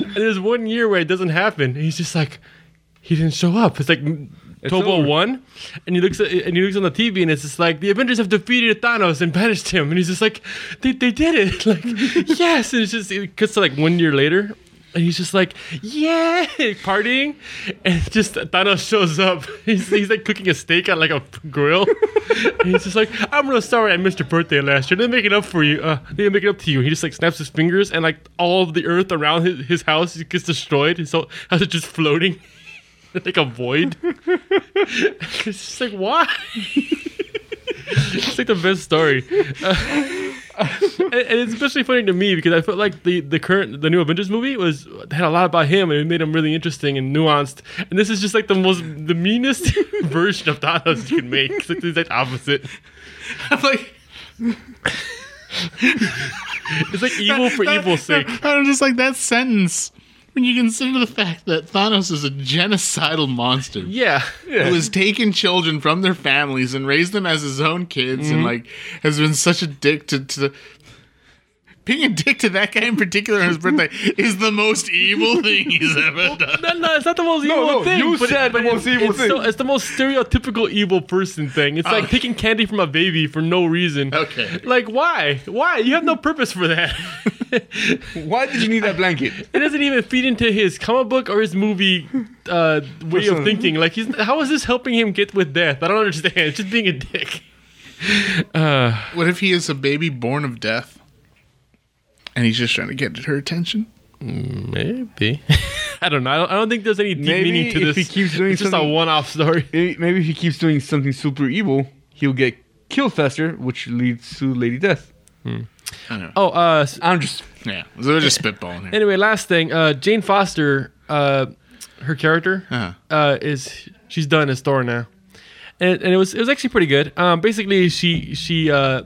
And there's one year where it doesn't happen. And he's just like, he didn't show up. It's like Tobo oh over. won, and he looks at, and he looks on the TV, and it's just like the Avengers have defeated Thanos and banished him, and he's just like, they, they did it, [LAUGHS] like [LAUGHS] yes, and it's just it cuts to like one year later. And he's just like, yeah, partying. And just Thanos shows up. [LAUGHS] He's, he's like cooking a steak on like a grill. and he's just like, I'm real sorry I missed your birthday last year. They make it up for you. Uh, they make it up to you. He just like snaps his fingers and like all of the earth around his, his house gets destroyed. Whole house is just floating [LAUGHS] like a void. [LAUGHS] it's just like, why? it's like the best story. Uh, [LAUGHS] and, and it's especially funny to me because I felt like the, the current the new Avengers movie was had a lot about him and it made him really interesting and nuanced. And this is just like the most the meanest [LAUGHS] version of Thanos you can make. It's like the exact opposite. [LAUGHS] I'm like, It's like evil for evil's sake. I'm just like that sentence. When you consider the fact that Thanos is a genocidal monster Yeah. who has taken children from their families and raised them as his own kids, Mm-hmm. and like has been such a dick to, to being a dick to that guy in particular on his birthday is the most evil thing he's ever done. No, no, it's not the most evil no, thing. you but said the but most evil it's thing. So, it's the most stereotypical evil person thing. It's like Okay. taking candy from a baby for no reason. Okay. Like why? Why? You have no [LAUGHS] purpose for that. Why did you need that blanket? [LAUGHS] it doesn't even feed into his comic book or his movie uh, way of thinking. Like, he's how is this helping him get with death? I don't understand. It's just being a dick. Uh, What if he is a baby born of death, and he's just trying to get her attention? maybe. [LAUGHS] I don't know. I don't, I don't think there's any deep Maybe meaning to if this. he keeps doing it's just a one-off story. [LAUGHS] Maybe maybe if he keeps doing something super evil, he'll get killed faster, which leads to Lady Death. Anyway. Oh, uh, s- I'm just Yeah, so we're just spitballing here. anyway, last thing. Uh, Jane Foster, uh, her character, Uh-huh. uh, is she's done as Thor now, and, and it was it was actually pretty good. Um, basically, she she uh,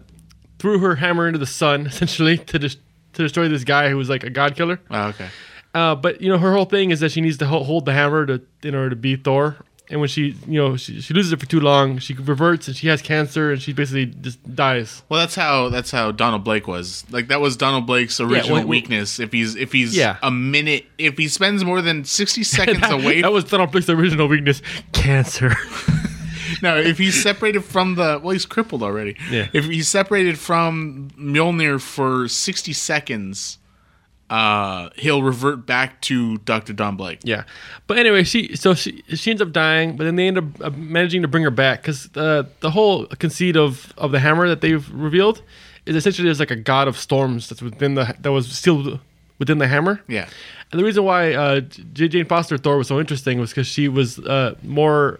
threw her hammer into the sun [LAUGHS] essentially to dis- to destroy this guy who was like a god killer. Oh, okay. Uh, but you know, her whole thing is that she needs to hold the hammer to in order to beat Thor. And when she, you know, she, she loses it for too long, she reverts and she has cancer and she basically just dies. Well, that's how that's how Donald Blake was. Like that was Donald Blake's original well, weakness. If he's if he's Yeah. a minute, if he spends more than sixty seconds [LAUGHS] away, that was Donald Blake's original weakness: cancer. [LAUGHS] no, if he's separated from the well, he's crippled already. Yeah. If he's separated from Mjolnir for sixty seconds, uh, he'll revert back to Doctor Don Blake. Yeah, but anyway, she so she she ends up dying, but then they end up uh, managing to bring her back because the the whole conceit of of the hammer that they've revealed is essentially there's like a god of storms that's within the that was still within the hammer. Yeah. And the reason why uh, Jane Foster Thor was so interesting was because she was uh, more.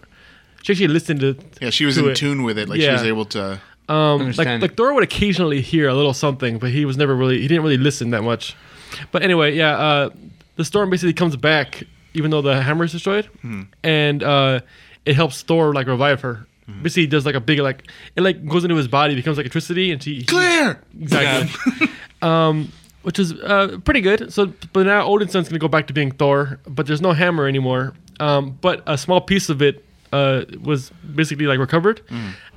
She actually listened to. Yeah, she was in it. tune with it. Like she was able to. Um, like like. Thor would occasionally hear a little something, but he was never really. He didn't really listen that much. But anyway, yeah. Uh, the storm basically comes back even though the hammer is destroyed, and uh, it helps Thor like revive her. Basically, he does like a big like it like goes into his body, becomes like electricity, and she Clear. Exactly. [LAUGHS] um, which is uh, pretty good. So, but now Odinson's going to go back to being Thor, but there's no hammer anymore. Um, but a small piece of it uh, was basically like recovered,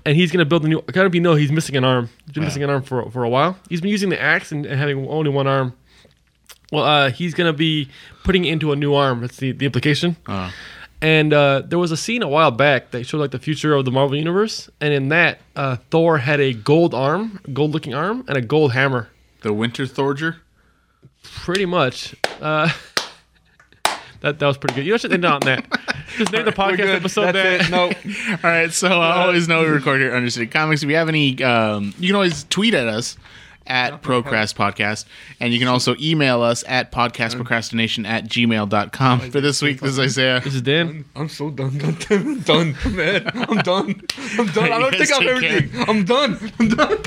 and he's to build a new. Kind of, you know, he's missing an arm. He's been Yeah. missing an arm for for a while. He's been using the axe and, and having only one arm. Well, uh, he's to be putting it into a new arm. That's the, the implication. Uh, And uh, there was a scene a while back that showed like the future of the Marvel universe, and in that, uh, Thor had a gold arm, gold-looking arm, and a gold hammer. the Winter Thordier. Pretty much. Uh, [LAUGHS] that that was pretty good. You know, should end on that. [LAUGHS] Just name the podcast good. episode That's that. it. No. [LAUGHS] All right, so I always know we record here at Undercity Comics. If you have any, um, you can always tweet at us at Procrast Podcast, and you can also email us at podcastprocrastination at gmail.com. For this week, this is Isaiah. This is Dan. I'm so done. God damn. I'm done, man. I'm done. I'm done. I don't think I'm take care. everything. I'm done. I'm done.